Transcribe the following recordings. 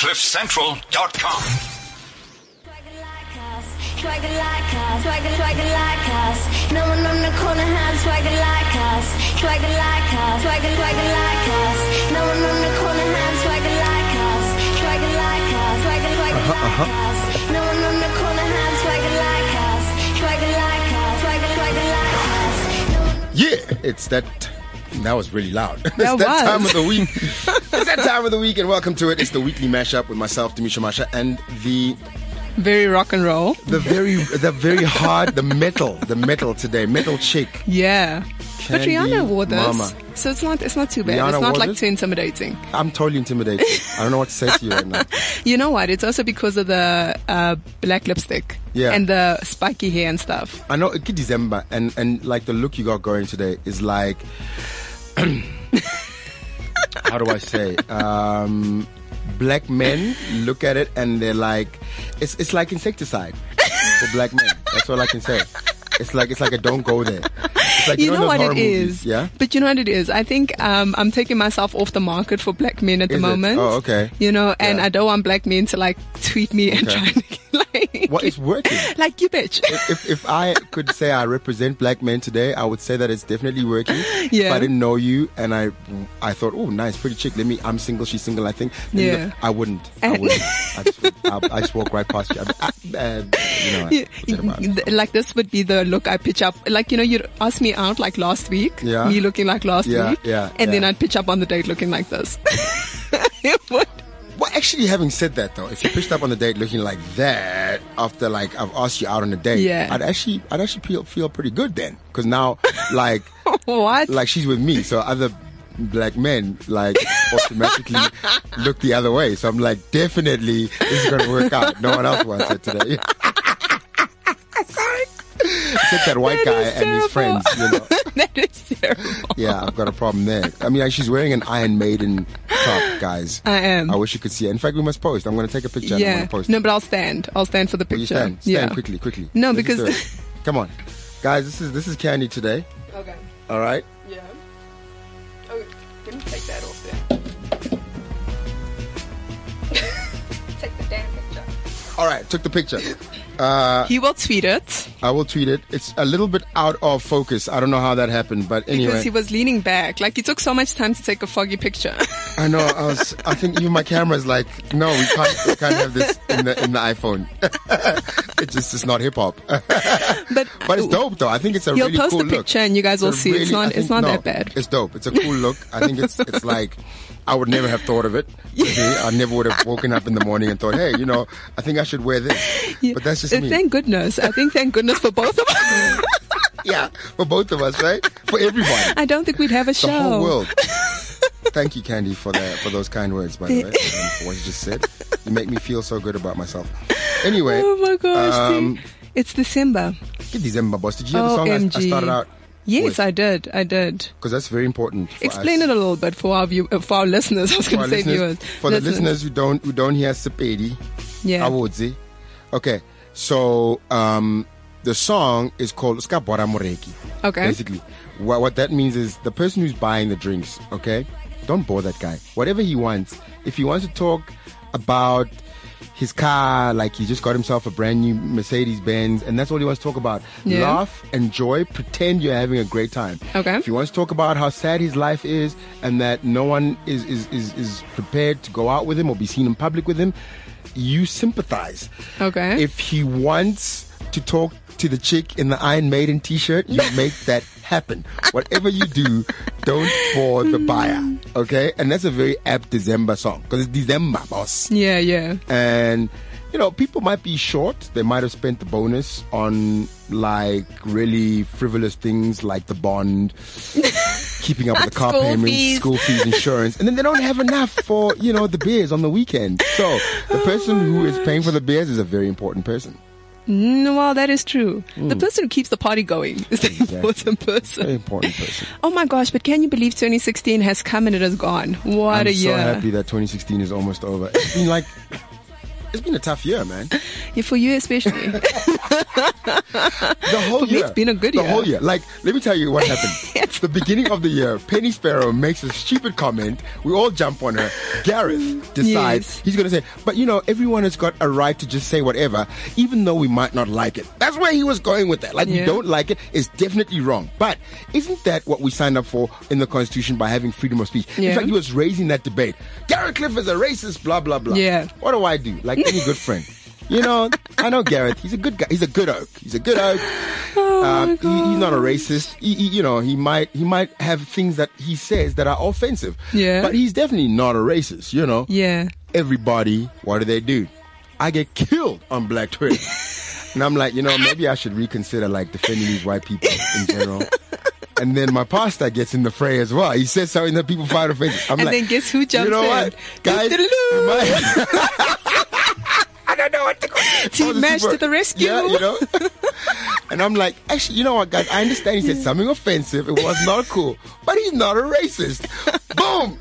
CliffCentral.com. Swagger like us, swagger, swagger like us. No one on the corner has swagger like us. Swagger like us, swagger, swagger like us. No one on the corner has swagger like us. Swagger like us, swagger, swagger like us. No one on the corner has swagger like us. Swagger like us, swagger, swagger uh-huh, uh-huh. like us. Yeah, it's that. That was really loud. it's That time of the week. it's that time of the week, and welcome to it. It's the weekly mashup with myself, Tumisho Masha, and the Very rock and roll. the very the very hard the metal the metal today metal chick. Yeah. but Candy Rihanna wore this. Mama. So it's not it's not too bad. Rihanna it's not like this? too intimidating. I'm totally intimidated. I don't know what to say to you right now. You know what? It's also because of the uh, black lipstick. Yeah. And the spiky hair and stuff. I know it's December, and and like the look you got going today is like. How do I say? Um, black men look at it and they're like, it's it's like insecticide for black men. That's all I can say. It's like it's like a don't go there. It's like, You know those what it movies, is? Yeah. But you know what it is? I think um, I'm taking myself off the market for black men at Is the it? moment. Oh, okay. You know, and Yeah. I don't want black men to like tweet me and try to like, Well, it's working. like you bitch. if, if I could say I represent black men today, I would say that it's definitely working. Yeah. If I didn't know you and I, I thought, oh, nice, pretty chick. Let me. I'm single. She's single. I think. Me Yeah. look. I wouldn't. I wouldn't. I just, I, I just walk right past you. I, uh, you know. You- about like this would be the look I pitch up. Like you know, you asked me out like last week. Yeah. Me looking like last Yeah, week. yeah, And then. I'd pitch up on the date looking like this. It would. Well, actually, having said that though, if you pitched up on the date looking like that after like I've asked you out on a date, Yeah. I'd actually, I'd actually feel feel pretty good then, because now, like. what? like she's with me, so other black men like automatically look the other way. So I'm like, definitely this is gonna work out. No one else wants it today. Except that white That guy and his friends, you know. that is terrible. Yeah, I've got a problem there. I mean, she's wearing an Iron Maiden top, guys. I am. I wish you could see it. In fact, we must post. I'm gonna take a picture and I'm yeah. post No, but I'll stand. I'll stand for the picture. you stand? Stand yeah. quickly, quickly. No, Let's because- Come on. Guys, this is this is Candy today. Okay. All right. Yeah. Okay. Let me take that off there. take the damn picture. All right, took the picture. Uh, He will tweet it I will tweet it. It's a little bit out of focus. I don't know how that happened, but anyway. because he was leaning back. Like he took so much time to take a foggy picture. I know. I was. I think even my camera is like, no, we can't. We can't have this in the in the iPhone. it just is not hip hop. but but it's dope though. I think it's a really post cool the look. picture and you guys will a see. It's not- I it's not no, that bad. It's dope. It's a cool look. I think it's it's like I would never have thought of it. Okay? I never would have woken up in the morning and thought, hey, you know, I think I should wear this. Yeah. But that's just me. Thank goodness. I think thank goodness for both of us. yeah, for both of us, right? For everybody. I don't think we'd have a the show. The whole world. Thank you, Candy, for that for those kind words, by the way, um, for what you just said. You make me feel so good about myself. Anyway, Oh my gosh. Um, it's December. get December, boss. Did you hear the song I, I started out? Yes, I did. I did. Because that's very important. Explain us. it a little bit for our view, uh, for our listeners. I was going to say viewers. for the listeners who don't who don't hear Sepedi, Yeah. I would say. Okay, so um, the song is called Ska Bora Moreki. Okay. Basically, what, what that means is the person who's buying the drinks, okay, don't bore that guy. Whatever he wants. If he wants to talk about his car, like he just got himself a brand new Mercedes Benz, and that's all he wants to talk about. Yeah. Laugh, enjoy, pretend you're having a great time. Okay. If he wants to talk about how sad his life is and that no one is, is, is, is prepared to go out with him or be seen in public with him, you sympathize. Okay. If he wants to talk to the chick in the Iron Maiden t-shirt, you make that happen. Whatever you do, don't bore the buyer. Okay? And that's a very apt December song because it's December, boss. yeah, yeah. And you know, people might be short. They might have spent the bonus on like really frivolous things like the bond, keeping up with the car School payments, fees. school fees, insurance, and then they don't have enough for you know the beers on the weekend. So the person who is paying for the beers is a very important person. Mm, well, that is true. The person who keeps the party going is the. Exactly. important Very person. important person. Oh my gosh, but can you believe 2016 has come and it has gone? What I'm a so year. I'm so happy that 2016 is almost over. It's been like, it's been a tough year, man. Yeah, for you especially. the whole For year. it's been a good the year. The whole year. Like, let me tell you what happened. the beginning of the year, Penny Sparrow makes a stupid comment. We all jump on her. Gareth mm, decides Yes. he's going to say, but you know, everyone has got a right to just say whatever, even though we might not like it. That's where he was going with that. Like, we don't like it. It's definitely wrong. But isn't that what we signed up for in the Constitution by having freedom of speech? In fact, he was raising that debate. Gareth Cliff is a racist, blah, blah, blah. Yeah. What do I do? Like any good friend. You know, I know Gareth. He's a good guy. He's a good oak. He's a good oak. Oh Um, he, he's not a racist. He, he- you know, he might he might have things that he says that are offensive. Yeah. But he's definitely not a racist. You know. Yeah. Everybody, what do they do? I get killed on Black Twitter, and I'm like, you know, maybe I should reconsider like defending these white people in general. And then my pastor gets in the fray as well. He says something that people find offensive. I'm And like, then guess who jumps in? you know in? what, guys? Doo-doo-doo. you might- I don't know what to call Team All Mesh to the rescue. Yeah, you know. and I'm like, actually, you know what, guys? I understand he said something offensive. It was not cool, but he's not a racist. Boom.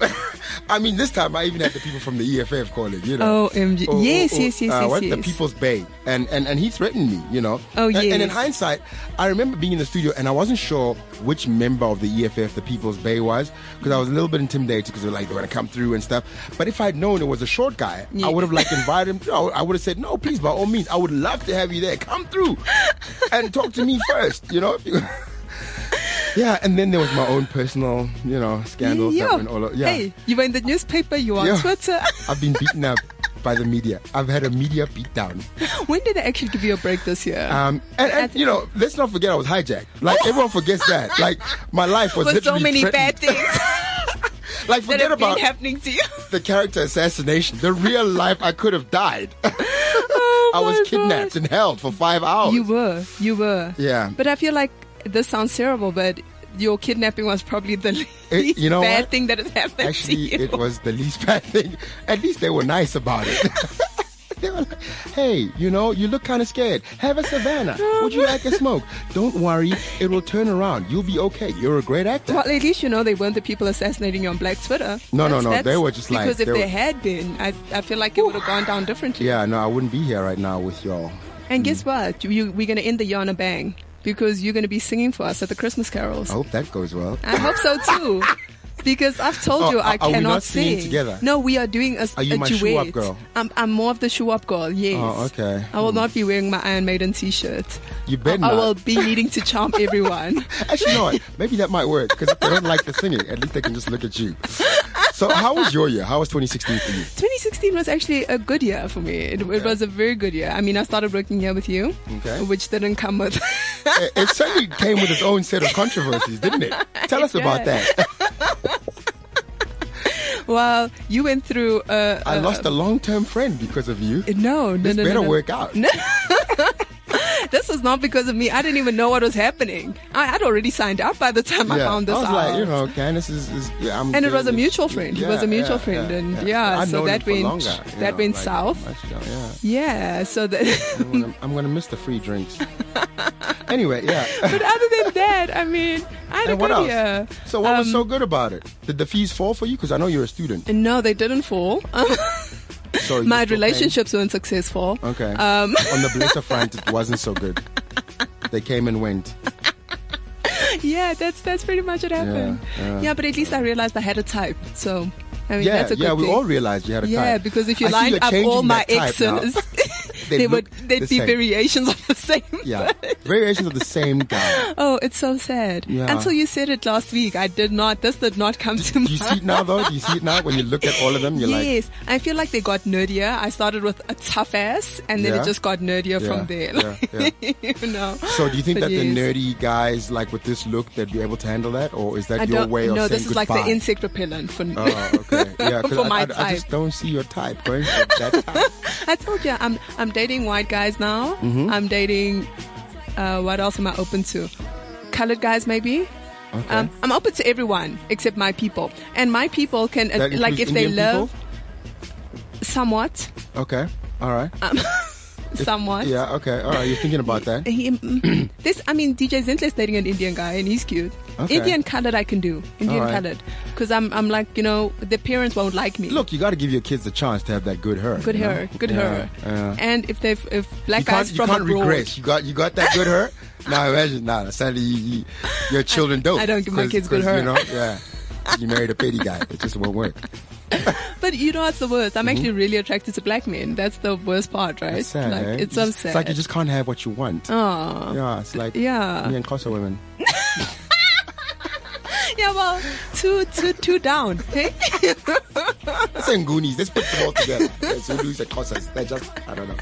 I mean, this time I even had the people from the EFF call it. You know. OMG. Yes, yes, yes, uh, yes, what? The. People's Bae, and and and he threatened me. You know. Oh, And- And, in hindsight, I remember being in the studio and I wasn't sure which member of the EFF the People's Bae was because I was a little bit intimidated because they're like they're gonna come through and stuff. But if I'd known it was a short guy. I would have like invited him. No, I would have said no, please, by all means. I would love to have you there. Come through and talk to me first. You know. Yeah, and then there was my own personal, you know, scandals that Yeah. went all over. Yeah, Hey, you were in the newspaper, you were on Twitter. I've been beaten up by the media. I've had a media beatdown. when did they actually give you a break this year? Um, and, and you know, let's not forget I was hijacked. Like everyone forgets that. Like my life was With so many threatened. bad things Like forget about been happening to you. the character assassination. The real life, I could have died. Oh I was kidnapped gosh. and held for five hours. You were, you were. Yeah. But I feel like this sounds terrible, but your kidnapping was probably the least It- you know bad what? thing that has happened Actually, to you. it was the least bad thing. At least they were nice about it. they were like, hey, you know, you look kind of scared. Have a Savanna. Would you like a smoke? Don't worry, it will turn around. You'll be okay. You're a great actor. Well, at least you know they weren't the people assassinating you on Black Twitter. No, no, That's- no, that's- they were just like- because if they they had been, I, I feel like it would have gone down differently. Yeah, no, I wouldn't be here right now with y'all. And guess mm. what? You, we're going to end the year on a bang because you're going to be singing for us at the Christmas carols. I hope that goes well. I hope so too. Because I've told Oh, you I are- are we cannot not singing sing. together? No, we are doing a, Are you a my duet. shoe-up girl? I'm, I'm more of the shoe up girl. Yes. Oh, okay. I will hmm. not be wearing my Iron Maiden T-shirt. You better I, I will be needing to charm everyone. Actually, you know what? Maybe that might work because if they don't like the singing, at least they can just look at you. So, how was your year? How was 2016 for you? 2016 was actually a good year for me. It, it was a very good year. I mean, I started working here with you, Okay. which didn't come with. It, certainly came with its own set of controversies, didn't it? Tell us about that. well, you went through. Uh, I uh, lost a long-term friend because of you. No, no, This no, better no, no. work out. This was not because of me. I didn't even know what was happening. I had already signed up by the time I found this out. I was out. like, you know, Candace is, is yeah, I'm and it was a mutual friend. He Yeah, was a mutual yeah, friend, yeah, and yeah. yeah, so that went longer, that know, went like, south. much, yeah. Yeah, so that. I'm gonna, I'm gonna miss the free drinks. anyway, yeah. but other than that, I mean, I had And a good year. So what was Um, so good about it? Did the fees fall for you? Because I know you're a student. No, they didn't fall. So My relationships weren't successful. Okay. Um, On the Blesser front, it wasn't so good. They came and went. yeah, that's that's pretty much what happened. yeah. Yeah, but at least I realized I had a type. So, I mean, Yeah, that's a good yeah. We thing. all realized you had a yeah, type. because if you I lined up all my that type now. exes, They they would they'd the be same. variations of the same. Yeah, variations of the same guy. Oh, it's so sad. Yeah. Until you said it last week, I did not. This did not come to Do you see it now, though? Do you see it now when you look at all of them? You're like, yes, I feel like they got nerdier. I started with a tough ass, and then Yeah. it just got nerdier Yeah, from there. yeah, you know. so do you think But that the nerdy guys, like with this look, they'd be able to handle that, or is that I your way of saying No, This is like the insect repellent for. Oh, okay. Yeah, For I, my I, I just don't see your type going for that type. I told you I'm I'm dating white guys now. Mm-hmm. I'm dating. Uh, what else am I open to? Colored guys, maybe. Okay. Um, I'm open to everyone except my people, and my people can uh, like if includes they Indian love somewhat, Okay. All right. somewhat. Yeah. Okay. All right. You're thinking about that. He, mm, this, I mean, DJ Zinhle is dating an Indian guy, and he's cute. Okay. Indian colored, I can do. Indian right. colored, because I'm I'm like you know the parents won't like me. Look, you got to give your kids a chance to have that good hair. good you know? hair, good Yeah, hair. yeah. And if they've, if black you can't, guys you from can't abroad, regress. You got you got that good hair. now imagine, nah, sadly you, you, your children don't. I don't give my kids good hair. You know, yeah. You married a petty guy. It just won't work. But you know what's the worst? I'm actually really attracted to black men. That's the worst part, right? It's sad. Like, eh? it's so sad. It's like you just can't have what you want. Aw. Yeah, it's like Yeah. me and Xhosa women. Yeah, well, two, two, two down. Hey? Same Goonies. Let's put them all together. There's Zulus and Xhosas. They're just, I don't know.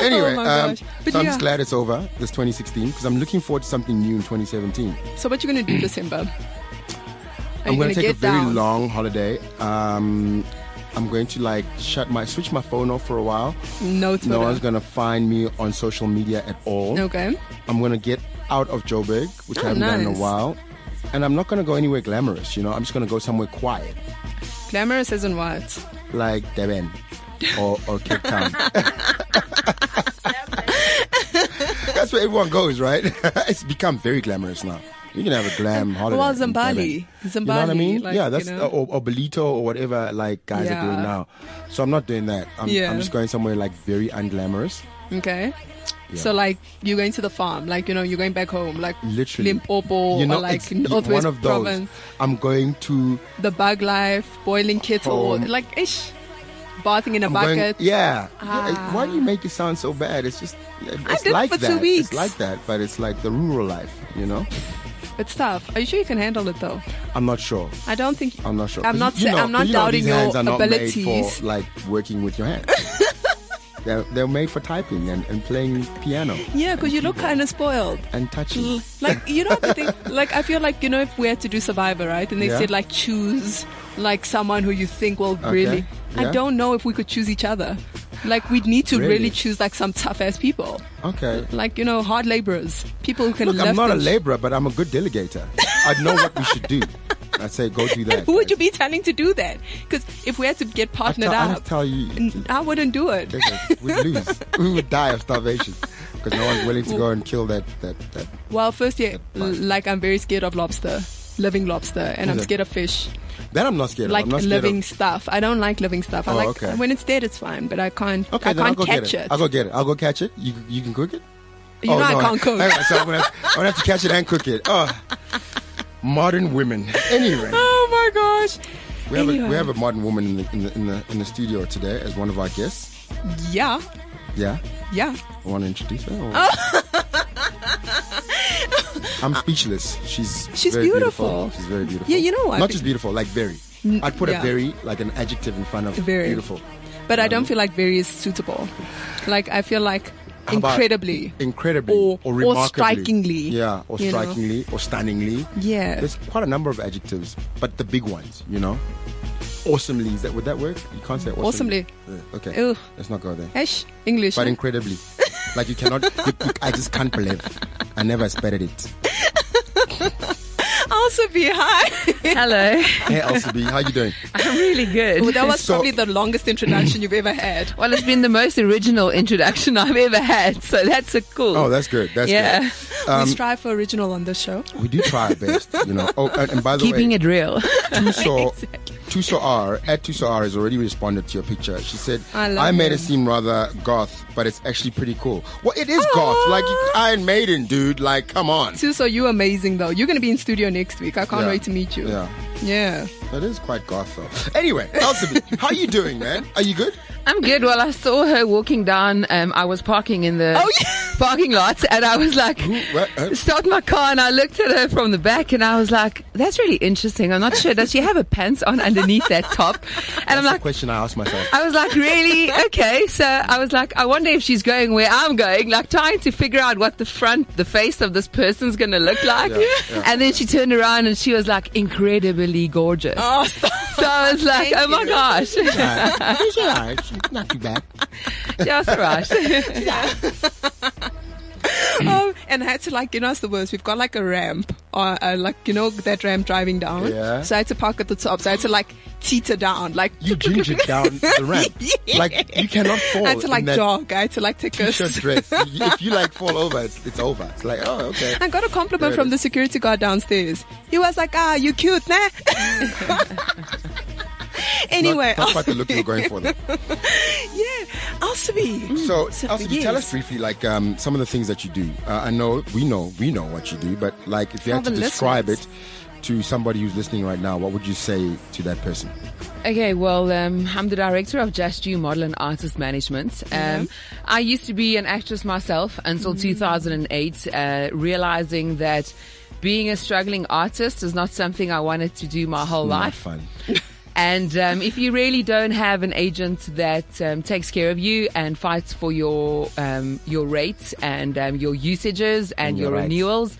Anyway, Oh um, so I'm just glad it's over, this 2016, because I'm looking forward to something new in 2017. so what you gonna do December? I'm going to take a very down? long holiday. Um, I'm going to like shut my, switch my phone off for a while. No Twitter. No one's going to find me on social media at all. Okay. I'm going to get out of Joburg, which Oh, I haven't done in a while. And I'm not going to go anywhere glamorous, you know. I'm just going to go somewhere quiet, Glamorous isn't what? like Devon or, or Cape Town. That's where everyone goes, right? it's become very glamorous now. You can have a glam holiday. Well, in Zimbabwe. You know what I mean? like, yeah, you that's know. or, or Ballito or whatever like guys are doing now. So I'm not doing that. I'm, Yeah. I'm just going somewhere like very unglamorous. Okay. Yeah. So like you're going to the farm, like you know you're going back home, like Literally. Limpopo you know, or like Northwest one of those. Province, I'm going to the bug life, boiling kettle, Home. like ish, bathing in a I'm bucket. going, yeah. Ah. Yeah, Why do you make it sound so bad? It's just it's did it like for two weeks. It's like that, but it's like the rural life, you know? It's tough. Are you sure you can handle it though? I'm not sure. I don't think. I'm not sure. I'm not you sa- know- I'm not you know doubting your abilities. Made for like working with your hands. they're, they're made for typing and, and playing piano Yeah, because you look kind of spoiled. and touching. Like you know the thing. Like I feel like you know if we had to do Survivor, right? And they Yeah. said like choose like someone who you think will really. yeah. I don't know if we could choose each other. Like we'd need to really, Really? choose like some tough ass people, Okay. like you know hard laborers, people who can Look. I'm not a laborer, but I'm a good delegator. I know what we should do. I say, go do that. Who would you be telling to do that? Because if we had to get partnered tell, I'd up, tell you. I wouldn't do it. We'd lose. We would die of starvation because no one's willing to go and kill that that that. Well, first, yeah, l- like I'm very scared of lobster, living lobster, and I'm scared of fish, That I'm not scared like of. I'm not scared living of. stuff. I don't like living stuff. I Oh, like okay. when it's dead, it's fine, but I can't. Okay, I then I'll can't go catch get it. it. I'll go get it. I'll go catch it. You you can cook it. you Oh, know no, I can't cook. All right, so I'm gonna, have, I'm gonna have to catch it and cook it. Oh, modern women. Anyway, oh my gosh! we have a, we have a modern woman in the, in the in the in the studio today as one of our guests. Yeah, Yeah, yeah. I want to introduce her. Oh. I'm speechless. She's She's very beautiful. She's very beautiful. Yeah, you know what? Not just beautiful, like very. Mm, I'd put yeah. a very like an adjective in front of Very. beautiful. But I don't feel like very is suitable. Like I feel like incredibly. incredibly, Or- or, or strikingly, yeah, or you know. strikingly, or stunningly. Yeah. There's quite a number of adjectives, but the big ones, you know. Awesomely, is that would that work? You can't say awesomely. Awesomely. Okay, Ugh. let's not go there. Ish English. But no? incredibly, like you cannot. you, you, I just can't believe. I never expected it. also be hi. Hello. Hey, Elsabe, how you doing? I'm really good. Well, that was So- probably the longest introduction you've ever had. Well, it's been the most original introduction I've ever had, so that's a cool. Oh, that's good. That's yeah. good. Um, we strive for original on this show. We do try our best, you know. Oh, and, and by the Keeping way, it real. Tuso, Tuso R at Tuso R has already responded to your picture. She said, I love made him. it seem rather goth, but it's actually pretty cool." Well, it is goth, like Iron Maiden, dude. Like, come on. Suso, you're amazing though. You're gonna be in studio next week. I can't Yeah. wait to meet you. Yeah, Yeah. that is quite goth, though. Anyway, Elsabe, how you doing, man? Are you good? I'm good. Well, I saw her walking down. Um, I was parking in the Oh, yeah. parking lot, and I was like? What? Uh, start my car, and I looked at her from the back, and I was like, that's really interesting. I'm not sure. Does she have her pants on underneath that top? And I'm that's the like, question I asked myself. I was like, really? Okay. So I was like, I wonder if she's going where I'm going, like trying to figure out what the front, the face of this person's going to look like. Yeah, yeah. And then she turned around and she was like incredibly gorgeous. Oh, stop. So I was like, oh my you. gosh. She's alright. She's not too bad. Just right. um, and I had to like, you know, it's the worst. We've got like a ramp, or uh, like you know that ramp driving down. Yeah. So I had to park at the top. So I had to like teeter down, like You gingered down the ramp. Yeah. Like you cannot fall. I had to like jog. I had to like take a. T-shirt dress. if you like fall over, it's, it's over. It's like, oh, okay. I got a compliment from the security guard downstairs. He was like, "Ah, you cute, nah." anyway, not, not quite the look you were going for. Though. yeah, Elsabe. So, So, also, you tell us briefly, like um, some of the things that you do. Uh, I know we know we know what you do, but like if you had to describe listeners. it to somebody who's listening right now, what would you say to that person? Okay, well, um, I'm the director of Just You Model and Artist Management. Um, I used to be an actress myself until 2008, uh, realizing that being a struggling artist is not something I wanted to do my whole Not life. fun. And um, if you really don't have an agent that um, takes care of you and fights for your um, your rates and um, your usages and, And your your, renewals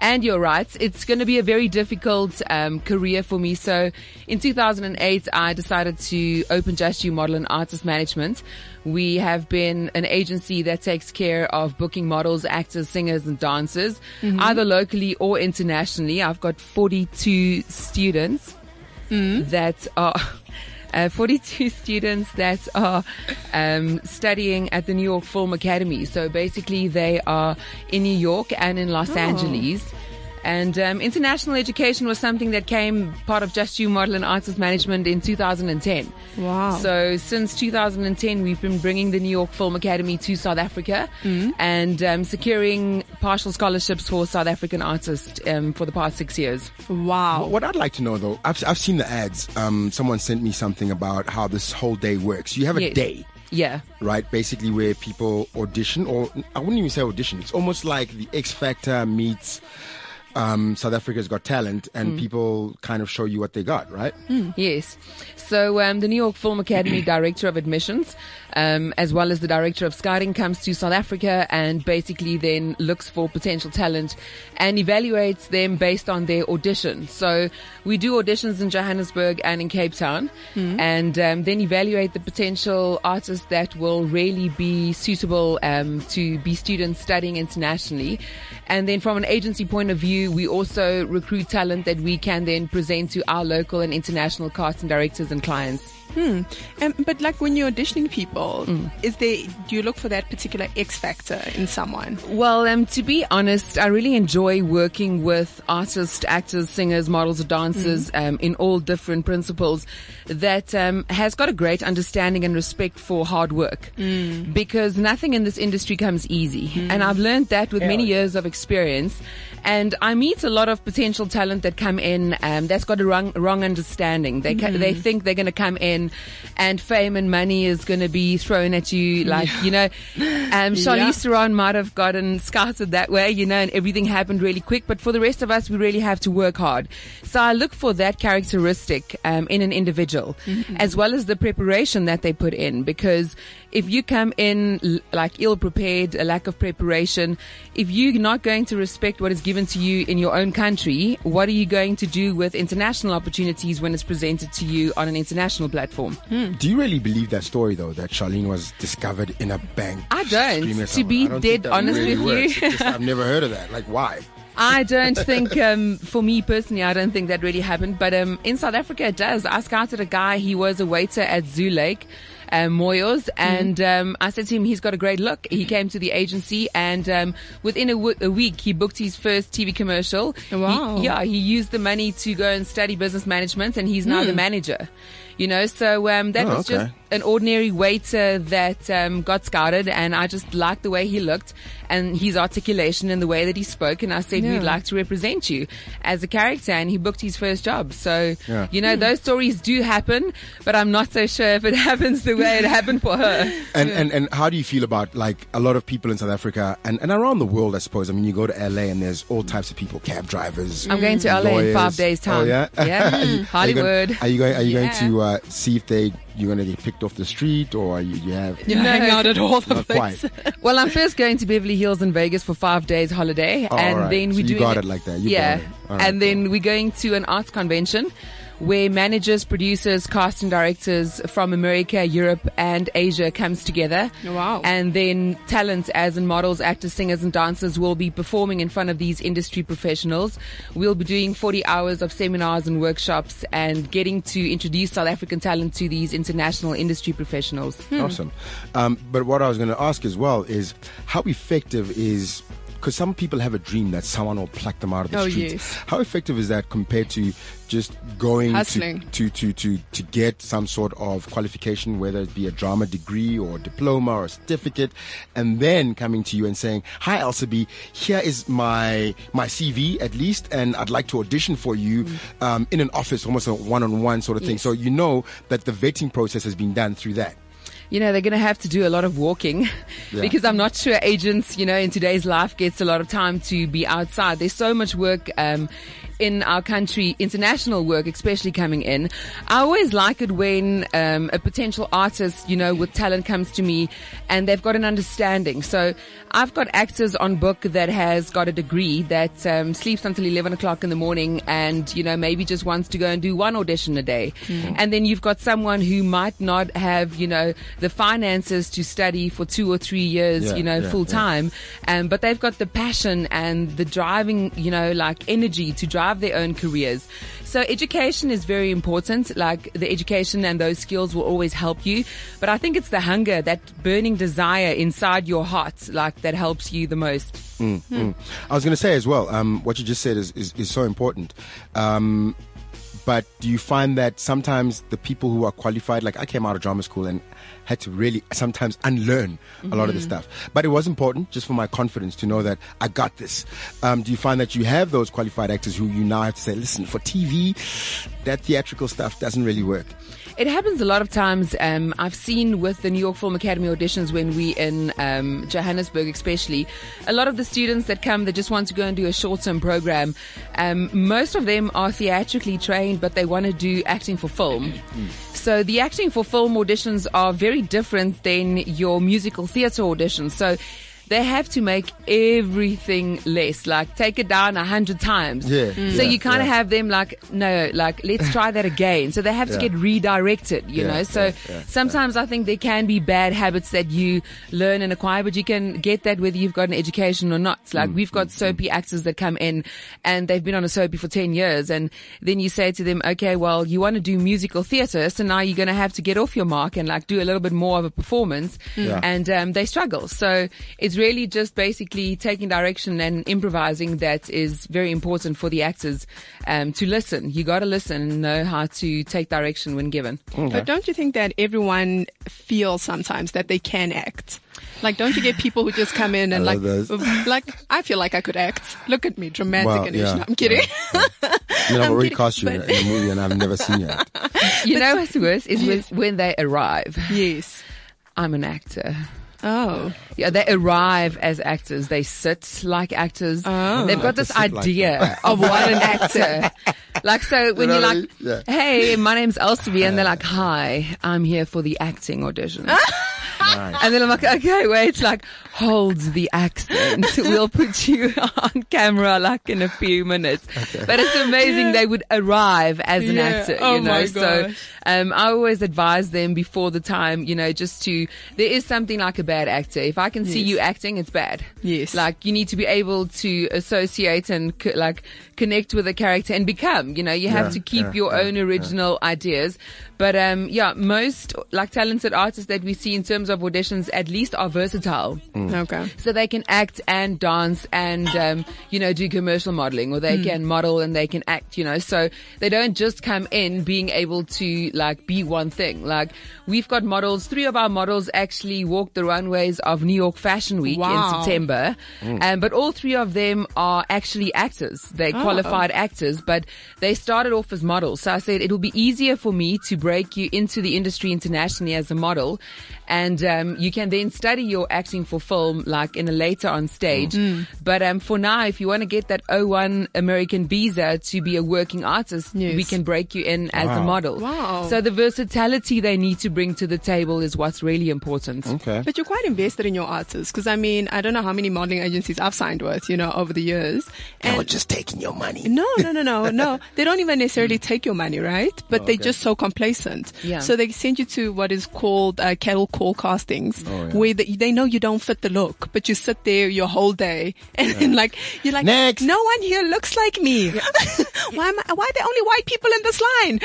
and your rights, it's going to be a very difficult um, career for me. So, in 2008, I decided to open Just You Model and Artist Management. We have been an agency that takes care of booking models, actors, singers, and dancers, either locally or internationally. I've got 42 students that are uh, 42 students that are um, studying at the New York Film Academy. So basically, they are in New York and in Los Angeles. And um, international education was something that came part of Just You Model and Artist Management in 2010. Wow. So since 2010, we've been bringing the New York Film Academy to South Africa and um, securing partial scholarships for South African artists um, for the past six years. Wow. What I'd like to know though, I've, I've seen the ads. Um, someone sent me something about how this whole day works. You have a Yes. day. Yeah. right? Basically, where people audition, or I wouldn't even say audition. It's almost like the X Factor meets um, South Africa's Got Talent, and people kind of show you what they got, right? Yes. So um, the New York Film Academy Director of Admissions, um, as well as the Director of Scouting, comes to South Africa and basically then looks for potential talent and evaluates them based on their audition. So we do auditions in Johannesburg and in Cape Town, and um, then evaluate the potential artists that will really be suitable um, to be students studying internationally. And then from an agency point of view, we also recruit talent that we can then present to our local and international casting directors and clients. Um, but like when you're auditioning people, Mm. is there do you look for that particular X factor in someone? Well, um, to be honest, I really enjoy working with artists, actors, singers, models, or dancers um, in all different principles that um, has got a great understanding and respect for hard work. Because nothing in this industry comes easy. And I've learned that with many years of experience. And I meet a lot of potential talent that come in um, that's got a wrong, wrong understanding. They, ca- they think they're going to come in and fame and money is going to be thrown at you like, you know, um, Charlize Yeah. Theron might have gotten scouted that way, you know, and everything happened really quick. But for the rest of us, we really have to work hard. So I look for that characteristic um, in an individual, as well as the preparation that they put in. Because if you come in like ill prepared, a lack of preparation, if you're not going to respect what is given to you in your own country, what are you going to do with international opportunities when it's presented to you on an international platform? Do you really believe that story though, that Charlene was discovered in a bank? I don't. To be don't dead honest really with you. just- I've never heard of that. Like, why? I don't think, um, for me personally, I don't think that really happened. But um, in South Africa, it does. I scouted a guy. He was a waiter at Zoo Lake. Um, Moyos, and um, I said to him, he's got a great look. He came to the agency, and um, within a, w- a week, he booked his first TV commercial. He- Wow. yeah, he used the money to go and study business management, and he's now the manager. You know, so um, that Oh, was okay. just an ordinary waiter that um, got scouted, and I just liked the way he looked and his articulation and the way that he spoke. And I said, Yeah. we'd like to represent you as a character. And he booked his first job. So, Yeah. you know, those stories do happen, but I'm not so sure if it happens the way it happened for her. And, and and how do you feel about like a lot of people in South Africa and, and around the world? I suppose. I mean, you go to LA and there's all types of people, cab drivers. I'm going to LA in five days' time. Oh yeah, Yeah. Are you- are you gonna- Hollywood. Are you going? Are you Yeah. going to uh, see if they you're going to get picked off the street or you, you have? You No. hang out at all the Not place. quite. Well, I'm first going to Beverly Hills in Vegas for five days holiday, Oh, and alright. then So we you got it like that. You yeah. Alright, and then we're going to an arts convention where managers, producers, casting directors from America, Europe, and Asia comes together. Wow. And then talents as in models, actors, singers, and dancers, will be performing in front of these industry professionals. We'll be doing 40 hours of seminars and workshops and getting to introduce South African talent to these international industry professionals. Awesome. Um, but what I was going to ask as well is how effective is because some people have a dream that someone will pluck them out of the Oh, streets. yes. How effective is that compared to just going to, Hustling. to, to, to, to get some sort of qualification, whether it be a drama degree or diploma or a certificate, and then coming to you and saying, "Hi, Elsabe, here is my my CV at least, and I'd like to audition for you um, in an office, almost a one-on-one sort of thing." Yes. So you know that the vetting process has been done through that. You know, they're going to have to do a lot of walking Yeah. because I'm not sure agents, you know, in today's life gets a lot of time to be outside. There's so much work, um, in our country, international work, especially coming in. I always like it when, um, a potential artist, you know, with talent comes to me and they've got an understanding. So I've got actors on book that has got a degree that, um, sleeps until 11 o'clock in the morning and, you know, maybe just wants to go and do one audition a day. And then you've got someone who might not have, you know, the finances to study for two or three years, Yeah, you know, yeah, full yeah. time. Um, but they've got the passion and the driving, you know, like energy to drive their own careers. So education is very important. Like the education and those skills will always help you. But I think it's the hunger, that burning desire inside your heart, like that helps you the most. Mm. I was going to say as well, um, what you just said is, is, is so important. Um, but do you find that sometimes the people who are qualified, like I came out of drama school and had to really sometimes unlearn a lot of the stuff. But it was important just for my confidence to know that I got this. Um, do you find that you have those qualified actors who you now have to say, listen, for TV, that theatrical stuff doesn't really work? It happens a lot of times. Um, I've seen with the New York Film Academy auditions when we in um, Johannesburg, especially, a lot of the students that come that just want to go and do a short-term program. Um, most of them are theatrically trained, but they want to do acting for film. So the acting for film auditions are very different than your musical theatre audition. So. They have to make everything less, like take it down a hundred times. Yeah, So yeah, you kind of yeah. have them like, no, like let's try that again. So they have to get redirected, you know. So sometimes I think there can be bad habits that you learn and acquire, but you can get that whether you've got an education or not. Mm, Like we've got soapy actors that come in and they've been on a soapy for 10 years. And then you say to them, okay, well, you want to do musical theater. So now you're going to have to get off your mark and like do a little bit more of a performance. And, um, they struggle. So it's really just basically taking direction and improvising that is very important for the actors, um, to listen. You got to listen and know how to take direction when given. But don't you think that everyone feels sometimes that they can act? Like, don't you get people who just come in and like, those. like, I feel like I could act. Look at me, dramatic Well, and yeah, No, I'm kidding. I mean, I've already kidding, cast you in a, in a movie and I've never seen it. You know what's worse is when, when they arrive. yes. I'm an actor. Oh. Yeah, they arrive as actors. They sit like actors. Oh. They've got this sit like idea of what an actor. like so, when know you're like. Yeah. "Hey, my name's Elsabe," and they're like, "Hi, I'm here for the acting audition." Nice. And then I'm like, okay, wait, like, hold the accent. we'll put you on camera like in a few minutes. But it's amazing they would arrive as an Yeah. actor, Oh you know. my So, um, I always advise them before the time, you know, just to, there is something like a bad actor. If I can see Yes. you acting, it's bad. Yes. Like, you need to be able to associate and co- like connect with the character and become, you know, you have Yeah, to keep yeah, your yeah, own original ideas. But um, yeah, most like talented artists that we see in terms of auditions at least are versatile. Okay. So they can act and dance and um, you know do commercial modeling, or they Hmm. can model and they can act. You know, so they don't just come in being able to like be one thing. Like we've got models. Three of our models actually walked the runways of New York Fashion Week Wow. in September, Hmm. um, but all three of them are actually actors. They Oh. qualified actors, but they started off as models. So I said it'll be easier for me to break you into the industry internationally as a model, and um, you can then study your acting for film like in a later on stage. But um, for now, if you want to get that O1 American visa to be a working artist, Yes. we can break you in as a model. Wow. So the versatility they need to bring to the table is what's really important. Okay. But you're quite invested in your artists because I mean, I don't know how many modeling agencies I've signed with, you know, over the years. And they were just taking your money. no, no, no, no, no. They don't even necessarily take your money, right? But they're just so complacent. Yeah. So they send you to what is called uh, cattle call castings, Oh, yeah. where they, they know you don't fit the look, but you sit there your whole day and then like you're like, Next. no one here looks like me. why am I, why are there only white people in this line?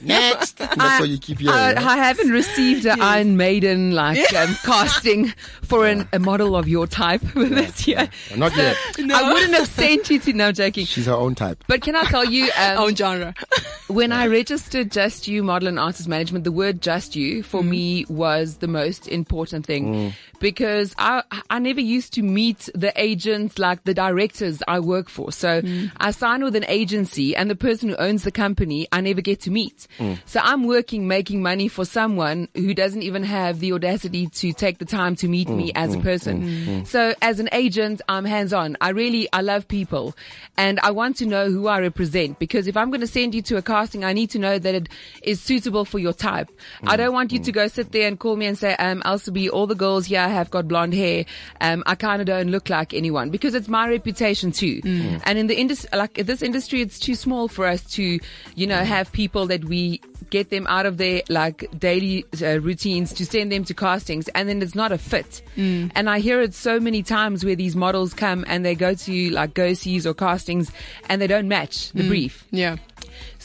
Next. That's what you keep hearing. I? I haven't received an Iron Maiden like um, casting for an, a model of your type this year. Not yet. I wouldn't have sent you to. No I'm joking. She's her own type. But can I tell you, um, Own genre. when I registered Just You Model and Artist Management, the word Just You for mm-hmm. me was the most important thing mm. because I, I never used to meet the agents like the directors I work for. So mm. I sign with an agency and the person who owns the company I never get to meet. Mm. So I'm working, making money for someone who doesn't even have the audacity to take the time to meet me mm, as a mm, person. Mm, so as an agent, I'm hands on. I really, I love people and I want to know who I represent because if I'm going to send you to a casting, I need to know that it is suitable for your type. I don't want you to go sit there and call me and say, um, Elsabe, all the girls here have got blonde hair. Um, I kind of don't look like anyone because it's my reputation too. And in the industry, like this industry, it's too small for us to, you know, have people that we get them out of their like daily uh, routines to send them to castings and then it's not a fit. And I hear it so many times where these models come and they go to like go sees or castings and they don't match the brief. Yeah.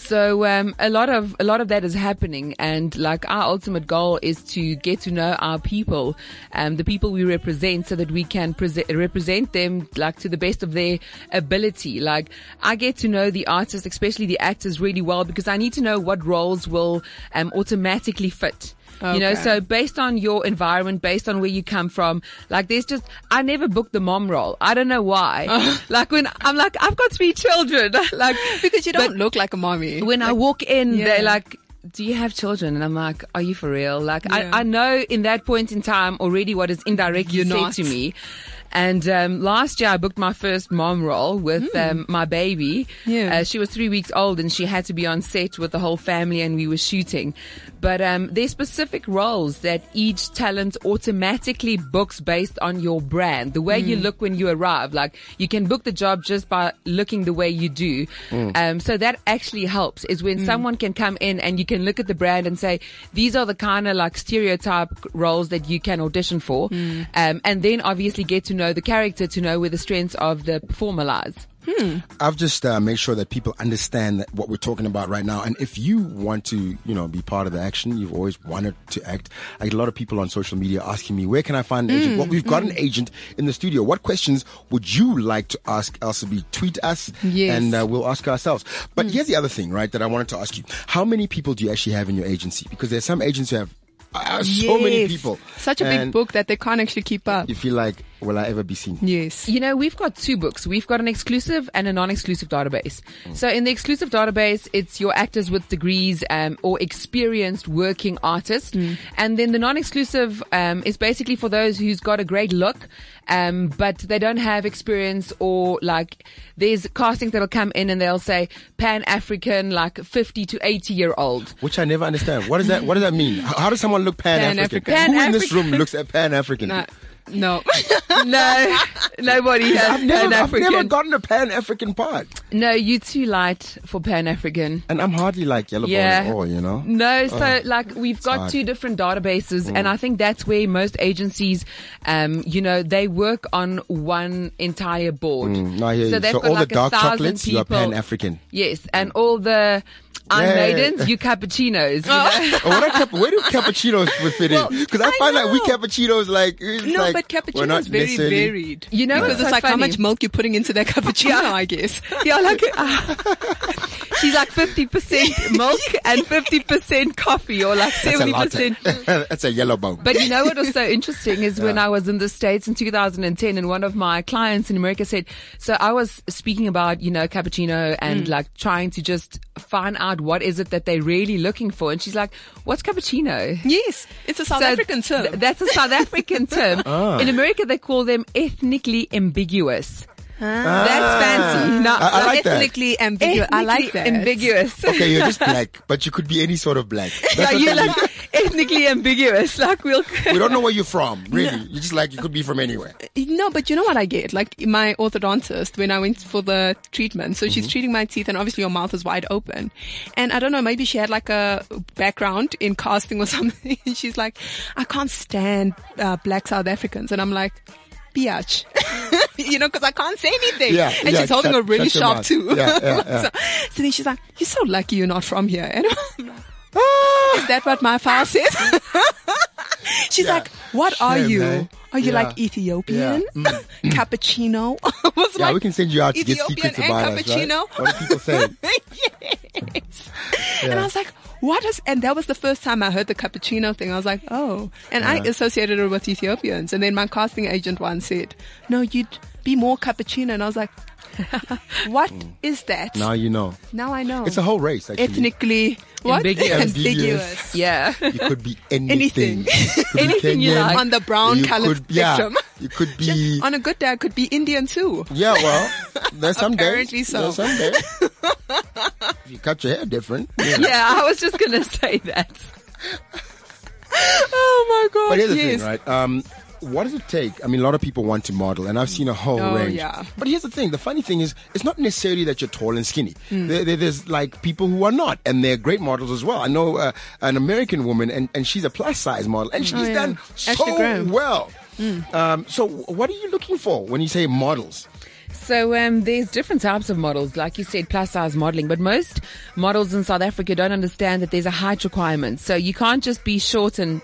So um, a lot of a lot of that is happening, and like our ultimate goal is to get to know our people, um, the people we represent, so that we can prese- represent them like to the best of their ability. Like I get to know the artists, especially the actors, really well because I need to know what roles will um, automatically fit. You know, so based on your environment, based on where you come from, like there's just, I never booked the mom role. I don't know why. Oh. like when I'm like, I've got three children, like, Because you don't look like a mommy. when I walk in, Yeah. they're like, do you have children? And I'm like, are you for real? Like, Yeah. I, I know in that point in time already what is indirectly You're said not. to me. And um, last year I booked my first mom role with um, my baby. Hmm. Yeah. Uh, she was three weeks old and she had to be on set with the whole family and we were shooting. But um, there's specific roles that each talent automatically books based on your brand, the way you Hmm. look when you arrive. Like you can book the job just by looking the way you do. Um, so that actually helps is when someone can come in and you can look at the brand and say, these are the kind of like stereotype roles that you can audition for. Um, and then obviously get to know the character to know where the strengths of the performer lies. I've just uh, made sure that people understand that what we're talking about right now. And if you want to, you know, be part of the action, you've always wanted to act. I get a lot of people on social media asking me, where can I find an agent? Well, we've got an agent in the studio. What questions would you like to ask Elsabe? Tweet us Yes. and uh, we'll ask ourselves. But here's the other thing, right, that I wanted to ask you. How many people do you actually have in your agency? Because there's some agents who have uh, so many people. Such a big book that they can't actually keep up. You feel like, will I ever be seen? Yes. You know, we've got two books. We've got an exclusive and a non-exclusive database. So in the exclusive database, it's your actors with degrees um, or experienced working artists, and then the non-exclusive um, is basically for those who's got a great look, um, but they don't have experience or like there's castings that'll come in and they'll say Pan African, like 50 to 80 year old. Which I never understand. What does that? What does that mean? How, how does someone look Pan African? Pan-African. Who in this room looks at Pan African? Nah, no. no, nobody has I've never, Pan I've never gotten a Pan African part, No, you too light for Pan African. and I'm hardly like yellow Yeah. at all. You know. No, oh, so like we've got hard. two different databases and mm. I think that's where most agencies, um, you know, they work on one entire board. Mm. No, I hear. So they've So got all like the dark chocolates, people. you are Pan African. Yes, mm. and all the Yeah. Maidens, you cappuccinos. You know? Oh, what cap- where do cappuccinos fit in? Because I, I find that we cappuccinos like it's No, like, but cappuccinos are cappuccino not very necessarily- You know because what's it's so like how much milk you're putting into that cappuccino, I guess. yeah, like uh, she's like 50% milk and 50% coffee or like 70%. latte. That's a yellow bone. But you know what was so interesting is when I was in the States in 2010 and one of my clients in America said, so I was speaking about, you know, cappuccino and like trying to just find out what is it that they're really looking for. And she's like, what's cappuccino? Yes, it's a South So African term. th- that's a South African term. Ah. In America, they call them ethnically ambiguous. That's fancy. Now, I- I like that. ethnically ambiguous. I like that. ambiguous. okay, you're just black, but you could be any sort of black. That's Yeah, what you're like means. ethnically ambiguous. Like we'll. we don't know where you're from, really. You're just like you could be from anywhere. No, but you know what I get? Like my orthodontist when I went for the treatment. So Mm-hmm. she's treating my teeth and obviously your mouth is wide open. And I don't know, maybe she had like a background in casting or something. And she's like, I can't stand uh, black South Africans. And I'm like, biatch. you know, cause I can't say anything. Yeah, and yeah, she's holding shut- a really sharp tooth. Yeah, yeah, so, so then she's like, you're so lucky you're not from here. And I'm like, Ah! is that what my file says? She's like, what are you? man. Are you Yeah. like Ethiopian? Yeah. Mm. Cappuccino? I was Yeah, like, we can send you out to get Ethiopian secrets and about us, right? cappuccino. What do people say? yes. And I was like, what is, and that was the first time I heard the cappuccino thing. I was like, oh, and I associated it with Ethiopians. And then my casting agent once said, no, you'd be more cappuccino. And I was like, what is that? Now you know. Now I know. It's a whole race, actually. ethnically what? Ambiguous. Ambiguous. Yeah. You could be anything. Anything. You could be Anything you like. On the brown You colored could- yeah, spectrum. You could be. On a good day, I could be Indian too. Yeah, well, there's some days. Apparently so. There's some days. if you cut your hair different. Yeah. Yeah, I was just gonna say that. Oh my god! But here's the thing, right? Um, what does it take? I mean, a lot of people want to model, and I've seen a whole Oh, range. yeah. But here's the thing: the funny thing is, it's not necessarily that you're tall and skinny. Hmm. There, there- there's like people who are not, and they're great models as well. I know uh, an American woman, and, and she's a plus size model, and she's Oh, yeah. done so well. Um, so, what are you looking for when you say models? So um, there's different types of models, like you said, plus size modeling. But most models in South Africa don't understand that there's a height requirement. So you can't just be short and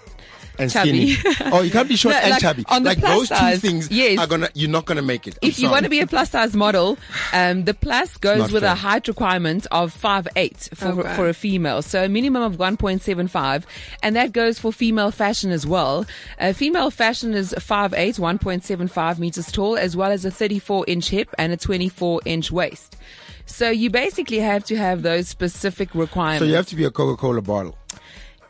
And Chubby. skinny. oh, you can't be short No, and like, chubby. on the like plus those size, two things yes. are gonna. You're not gonna make it. I'm if you want to be a plus size model, um, the plus goes with fair. a height requirement of five eight for Okay. for a female, so a minimum of one point seven five, and that goes for female fashion as well. Uh, female fashion is five eight, one point seven five meters tall, as well as a thirty four inch hip and a twenty four inch waist. So you basically have to have those specific requirements. So you have to be a Coca-Cola bottle.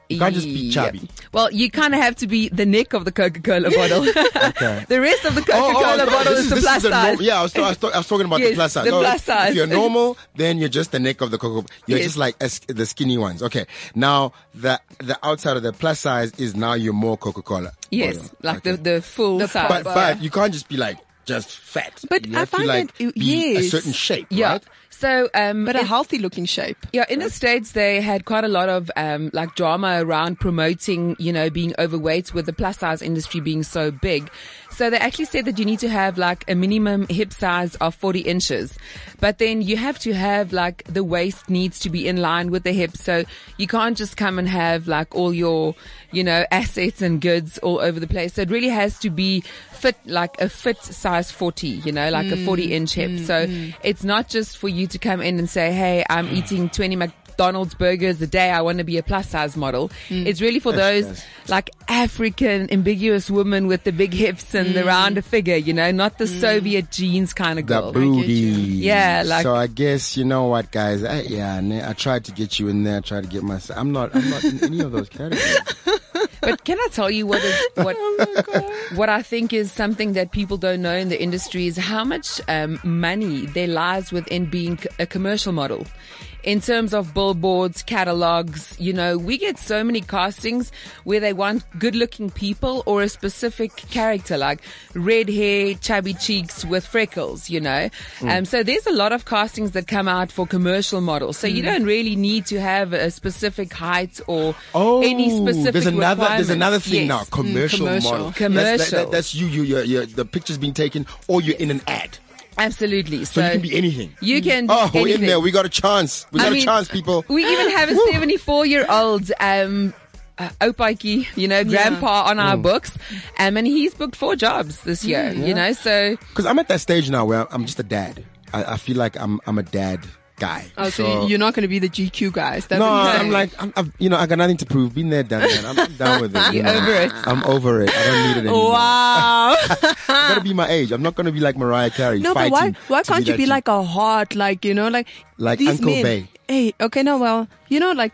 You can't just be Yeah. chubby. Well, you kind of have to be the neck of the Coca-Cola bottle. the rest of the oh, oh, Coca-Cola oh, bottle this is the this plus the size. norm- yeah, I was, I, was, I was talking about the plus size. the Oh, plus if- size. If you're normal, then you're just the neck of the cocoa. You're Yes. just like as, the skinny ones. Okay. Now the the outside of the plus size is now you're more Coca-Cola. Yes, oh, bottle. like Okay. the, the full The size. But but you can't just be like just fat. But you I have to find like that- be a certain shape, yeah. right? So, um, But a in- healthy looking shape. yeah, in the States, they had quite a lot of, um, like drama around promoting, you know, being overweight with the plus size industry being so big. So they actually said that you need to have like a minimum hip size of 40 inches, but then you have to have like the waist needs to be in line with the hip. So you can't just come and have like all your, you know, assets and goods all over the place. So it really has to be fit, like a fit size 40, you know, like a 40 inch hip. so it's not just for you to come in and say, Hey, I'm hmm. eating 20 McDonald's burgers a day. I want to be a plus size model. Hmm. It's really for those yes. like African ambiguous women with the big hips and the hmm. rounder figure, you know, not the Soviet jeans kind of girl. The booty. Yeah, like- so I guess you know what, guys. I, yeah, I tried to get you in there. I tried to get myself. I'm not. I'm not in any of those categories. But can I tell you what is what what I think is something that people don't know in the industry is how much um, money there lies within being a commercial model. In terms of billboards, catalogs, you know, we get so many castings where they want good looking people or a specific character like red hair, chubby cheeks with freckles, you know. Um, so there's a lot of castings that come out for commercial models. So you don't really need to have a specific height or any specific Oh, there's another. There's another thing Yes. now. Commercial, commercial. model. That's, that, Commercial. that, that's you. You. You're, you're, the picture's being taken, or you're in an ad. Absolutely. So So, you can be anything. You can. Oh, we're in there. We got a chance. We I got mean, a chance, people. We even have a 74 year old, um, uh, Opaiki, you know, grandpa on Mm. our books. Um, and he's booked four jobs this year, you know, so Because I'm at that stage now where I'm just a dad. I, I feel like I'm I'm a dad guy. Oh, so, you're not going to be the GQ guys. That's No, I'm like, I'm, I'm, you know, I got nothing to prove. Been there, done that. I'm, I'm done with it. you know. over it. I'm over it. I don't need it anymore. wow. I gotta be my age. I'm not gonna be like Mariah Carey. no, but why? Why can't you be like a hot, like you know, like Like these Uncle men? Bay. Hey, okay, no, well, you know, like.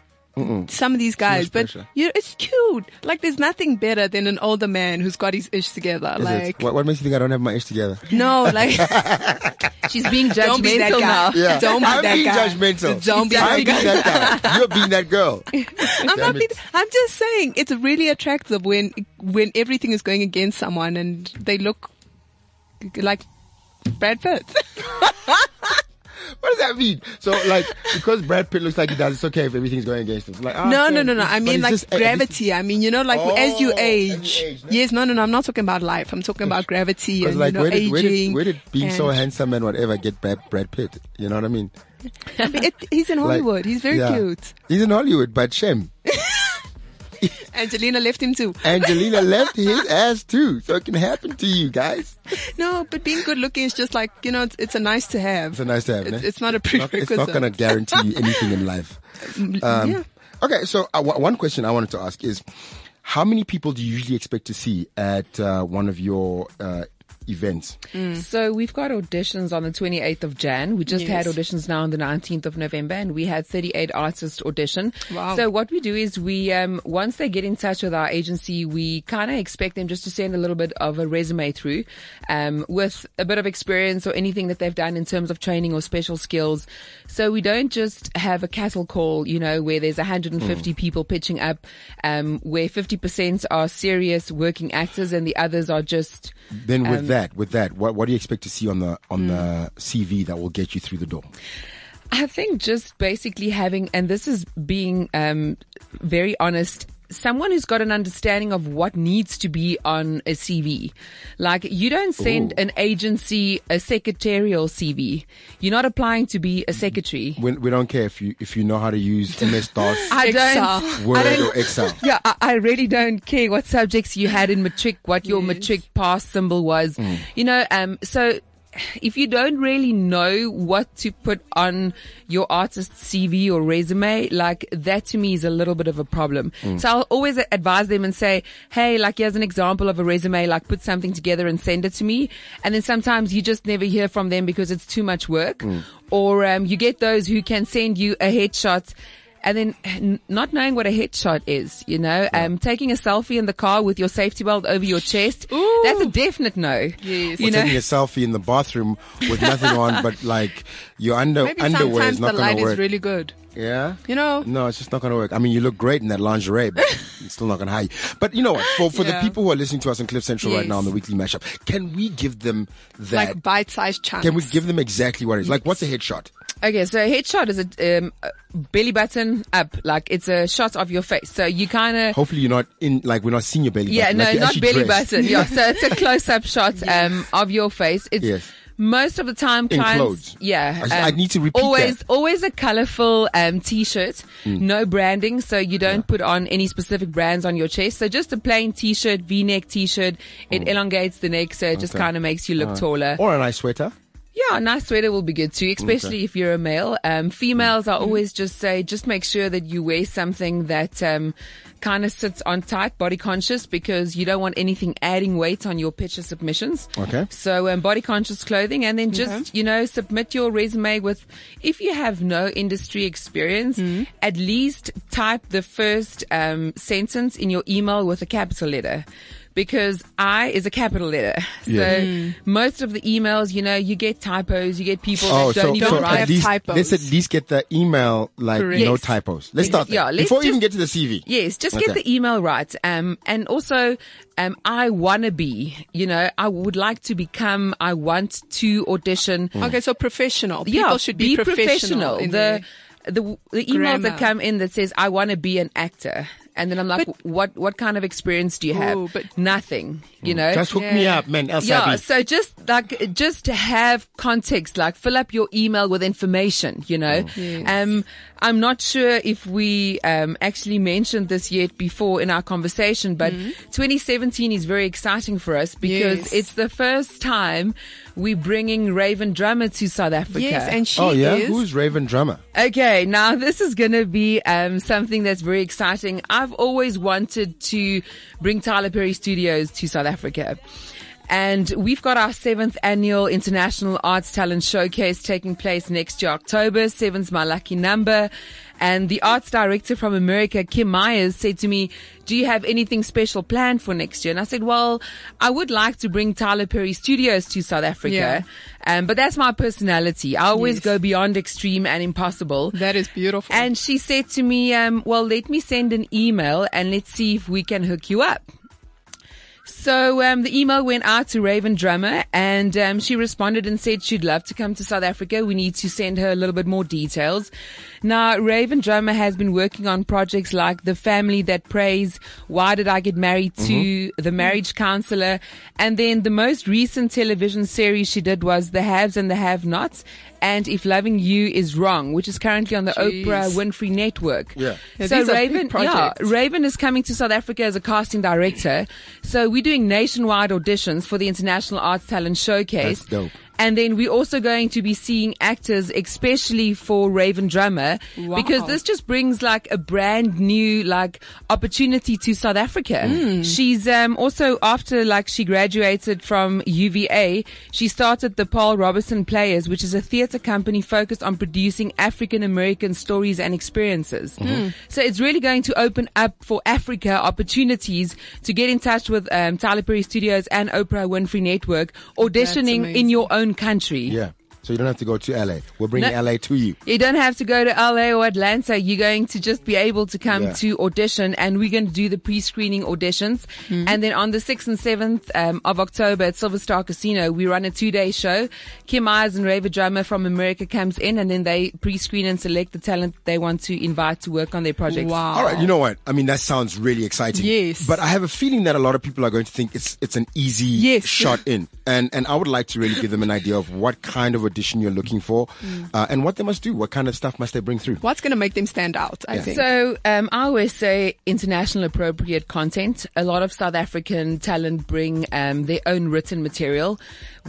Some of these guys, but pressure. you it's cute. Like, there's nothing better than an older man who's got his ish together. Is like, What, what makes you think I don't have my ish together? no, like, She's being judgmental don't be that judgmental guy. now. Don't be I'm that being guy. judgmental. Don't be I'm that being guy. that guy. You're being that girl. I'm not. Being. I'm just saying it's really attractive when when everything is going against someone and they look like Brad Pitt. What does that mean? So, like, because Brad Pitt looks like he does, it's okay if everything's going against him. Like, ah, no, okay. no, no, no. I mean like uh, gravity. I mean, you know, like as you Oh, as age. you age, no? yes, no, no, no. I'm not talking about life. I'm talking about gravity and like, you know, where, did, where, aging. did, where did being so handsome and whatever get Brad, Brad Pitt? You know what I mean? I mean, it, he's in Like, Hollywood. he's very yeah. cute. He's in Hollywood, but shame. Angelina left him too. Angelina left his ass too, so it can happen to you guys. No, but being good looking is just like you know, it's, it's a nice to have. It's a nice to have. It's, it's not a It's not- prerequisite. It's not going to guarantee you anything in life. Um, yeah. Okay, so uh, w- one question I wanted to ask is, how many people do you usually expect to see at uh, one of your uh, events? So we've got auditions on the 28th of Jan. We just had auditions now on the 19th of November and we had 38 artists audition. Wow. So what we do is we, um, once they get in touch with our agency, we kind of expect them just to send a little bit of a resume through, um, with a bit of experience or anything that they've done in terms of training or special skills. So we don't just have a cattle call, you know, where there's 150 people pitching up, um, where 50% are serious working actors and the others are just, Then with Um, that, with that, what, what do you expect to see on the on the Hmm. CV that will get you through the door? I think just basically having, and this is being um, very honest, someone who's got an understanding of what needs to be on a CV. Like you don't send Ooh. an agency a secretarial CV. You're not applying to be a secretary. We, we don't care if you if you know how to use MS DOS, I Excel. don't. Word, I don't- or Excel. Yeah, I, I really don't care what subjects you had in matric, what your Yes. matric pass symbol was. You know, um, so if you don't really know what to put on your artist's CV or resume, like that to me is a little bit of a problem. So I'll always advise them and say, Hey, like here's an example of a resume, like put something together and send it to me. And then sometimes you just never hear from them because it's too much work or, um, you get those who can send you a headshot and then not knowing what a headshot is, you know, um, taking a selfie in the car with your safety belt over your chest, that's a definite no. Yes. You or know, taking a selfie in the bathroom with nothing on, but like your under Maybe underwear is not the going to work. is really good. yeah. You know, No, it's just not going to work. I mean, you look great in that lingerie, but it's still not going to hire you. But you know what? For for the people who are listening to us on Cliff Central right now on the weekly mashup, can we give them that? like bite-sized chunks. can we give them exactly what it is? Like, what's a headshot? Okay, so a headshot is a, um, belly button up, like it's a shot of your face. So you kind of, Hopefully, you're not in like we're not seeing your belly. yeah, button. no, like not belly dressed. button. Yeah, so it's a close-up shot um, of your face. It's Yes. most of the time clients, clothes. yeah. I- I need to repeat always, that. always a colorful um, t-shirt, Mm. no branding, so you don't put on any specific brands on your chest. So just a plain t-shirt, V-neck t-shirt. It elongates the neck, so it just Mm. Kind of makes you look taller. Or a nice sweater. Yeah, a nice sweater will be good too, especially if you're a male. Um, females, I always just say, just make sure that you wear something that, um, kind of sits on tight, body conscious, because you don't want anything adding weight on your picture submissions. Okay. So, um, body conscious clothing and then just, you know, submit your resume with, if you have no industry experience, at least type the first, um, sentence in your email with a capital letter. Because I is a capital letter. So Yeah. most of the emails, you know, you get typos, you get people Oh, that don't so, even so write. at least typos. let's at least get the email like Correct. no Yes. typos. Let's Yes. start there Yeah, let's before we even get to the CV. Yes, just Okay. get the email right. Um, and also, um, I wanna be, you know, I would like to become, I want to audition. Okay, so professional. People yeah, should be, professional. in The, the, the emails grammar. that come in that says, I wanna be an actor. And then I'm like, But- what, what kind of experience do you have? Ooh, but- Nothing, you know? Just hook me up, man. El yeah, so just like just to have context, like fill up your email with information, you know. Yes. Um, I'm not sure if we um, actually mentioned this yet before in our conversation, but 2017 is very exciting for us because Yes. it's the first time we're bringing Raven Drummer to South Africa. Yes, and she oh yeah, is. who's Raven Drummer? Okay, now this is going to be um, something that's very exciting. I've always wanted to bring Tyler Perry Studios to South Africa. And we've got our seventh annual International Arts Talent Showcase taking place next year, October. Seven's my lucky number. And the arts director from America, Kim Myers, said to me, do you have anything special planned for next year? And I said, well, I would like to bring Tyler Perry Studios to South Africa. Yeah. Um, but that's my personality. I always Yes. go beyond extreme and impossible. that is beautiful. And she said to me, um, well, let me send an email and let's see if we can hook you up. So um, the email went out to Raven Drummer, and um, she responded and said she'd love to come to South Africa. We need to send her a little bit more details. Now, Raven Drummer has been working on projects like The Family That Prays, Why Did I Get Married to, The Marriage Counselor, and then the most recent television series she did was The Haves and the Have-Nots, and If Loving You Is Wrong, which is currently on the Jeez. Oprah Winfrey Network. Yeah. Yeah, so these are big Raven, yeah. Raven is coming to South Africa as a casting director. So we're doing nationwide auditions for the International Arts Talent Showcase. That's dope. And then we're also going to be seeing actors, especially for Raven Drummer, Wow. because this just brings like a brand new like opportunity to South Africa. Hmm. She's um, also after like she graduated from UVA, she started the Paul Robeson Players, which is a theater company focused on producing African American stories and experiences. Hmm. So it's really going to open up for Africa opportunities to get in touch with um, Tyler Perry Studios and Oprah Winfrey Network, auditioning in your own country. Yeah. So you don't have to go to LA. We're bringing No. LA to you. You don't have to go to LA or Atlanta. You're going to just be able to come Yeah. to audition and we're going to do the pre-screening auditions. Mm-hmm. And then on the 6th and 7th um, of October at Silver Star Casino, we run a two-day show. Kim Myers and Raven Drummer from America comes in and then they pre-screen and select the talent they want to invite to work on their project. wow. All right, you know what? I mean, that sounds really exciting. Yes. But I have a feeling that a lot of people are going to think it's it's an easy Yes. shot in, and and I would like to really give them an idea of what kind of audition you're looking for, uh, and what they must do. What kind of stuff must they bring through? What's going to make them stand out? I Yeah. think. So um, I always say international appropriate content. A lot of South African talent bring um, their own written material,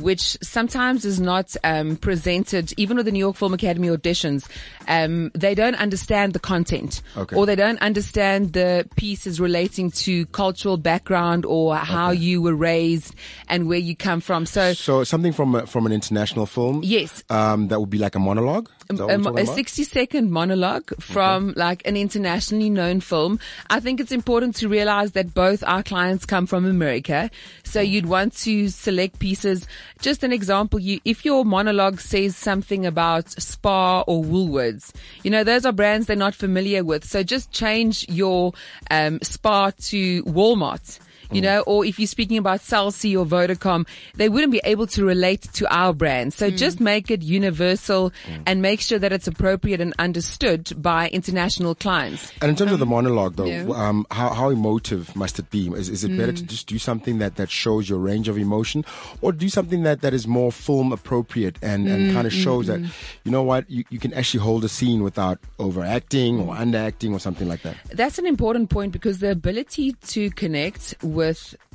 which sometimes is not um, presented. Even with the New York Film Academy auditions, um, they don't understand the content, Okay. or they don't understand the pieces relating to cultural background or how you were raised and where you come from. So. So something from a, from an international film. Yes. Um, that would be like a monologue. What a, a 60 second monologue from like an internationally known film. I think it's important to realize that both our clients come from America. So you'd want to select pieces. Just an example, you, if your monologue says something about Spar or Woolworths, you know, those are brands they're not familiar with. So just change your, um, Spar to Walmart you know, or if you're speaking about Cell C or Vodacom, they wouldn't be able to relate to our brand. So just make it universal and make sure that it's appropriate and understood by international clients. And in terms of the monologue, though, yeah. um, how, how emotive must it be? Is, is it better Mm. to just do something that, that shows your range of emotion, or do something that, that is more film appropriate and, and Mm, kind of shows that, you know what, you, you can actually hold a scene without overacting or underacting or something like that? That's an important point because the ability to connect with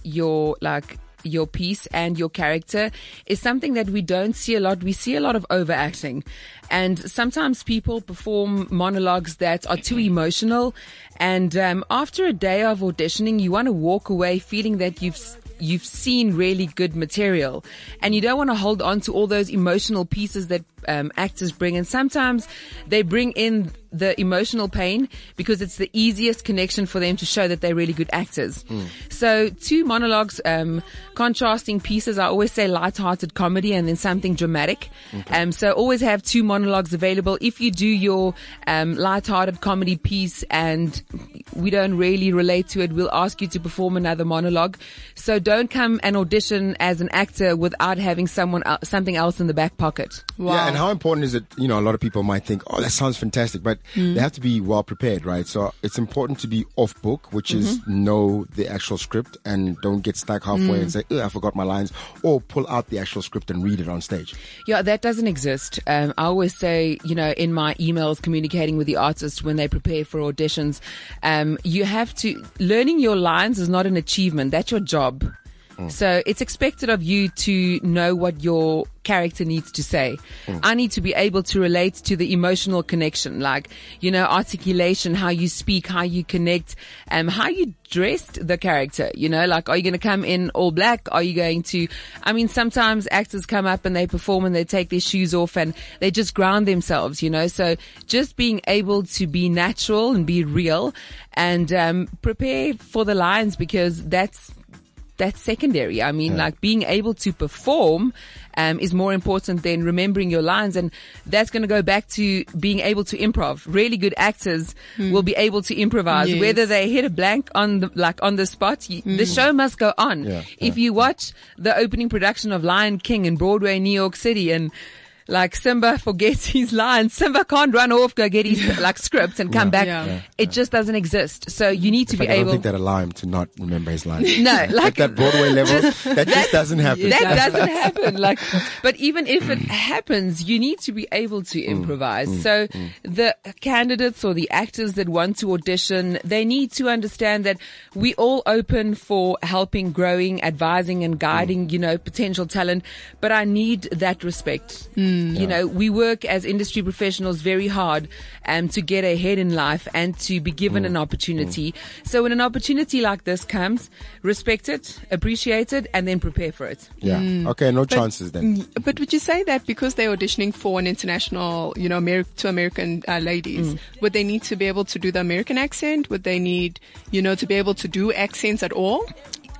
your like your piece and your character is something that we don't see a lot. We see a lot of overacting and sometimes people perform monologues that are too emotional. And, um, after a day of auditioning, you want to walk away feeling that you've, you've seen really good material and you don't want to hold on to all those emotional pieces that um, actors bring. And sometimes they bring in the emotional pain because it's the easiest connection for them to show that they're really good actors. So two monologues, um, contrasting pieces. I always say light-hearted comedy and then something dramatic. Um, so always have two monologues available. If you do your um, light-hearted comedy piece and we don't really relate to it, we'll ask you to perform another monologue. So don't come and audition as an actor without having someone something else in the back pocket. wow. Yeah, and how important is it? You know, a lot of people might think, "Oh, that sounds fantastic," but Mm. they have to be well prepared, right? So it's important to be off book, which is Mm-hmm. know the actual script and don't get stuck halfway Mm. and say, "Ugh, "I forgot my lines," or pull out the actual script and read it on stage. Yeah, that doesn't exist. Um, I always say, you know, in my emails communicating with the artist when they prepare for auditions, um, you have to, learning your lines is not an achievement. That's your job. So it's expected of you to know what your character needs to say. I need to be able to relate to the emotional connection, like, you know, articulation, how you speak, how you connect, um, how you dressed the character, you know, like, are you going to come in all black? Are you going to, I mean, sometimes actors come up and they perform and they take their shoes off and they just ground themselves, you know, so just being able to be natural and be real and, um, prepare for the lines because that's, that's secondary. I mean, like being able to perform um, is more important than remembering your lines, and that's going to go back to being able to improv. Really good actors will be able to improvise, Yes. whether they hit a blank on the like on the spot. You, The show must go on. Yeah, if you watch the opening production of Lion King in Broadway, New York City, and like Simba forgets his lines. Simba can't run off, go get his like script and come back. Yeah. Yeah, It just doesn't exist. So you need to In be I don't able. think that allow him to not remember his lines. no, At like that Broadway level, that just doesn't happen. that doesn't. doesn't happen. Like, but even if it mm. happens, you need to be able to mm. improvise. Mm. So the candidates or the actors that want to audition, they need to understand that we all open for helping, growing, advising and guiding, you know, potential talent. But I need that respect. You know, we work as industry professionals very hard um, to get ahead in life and to be given an opportunity. So when an opportunity like this comes, respect it, appreciate it, and then prepare for it. Yeah. Okay. No chances then. Mm, But would you say that because they're auditioning for an international, you know, Ameri- to American uh, ladies, Mm. would they need to be able to do the American accent? Would they need, you know, to be able to do accents at all?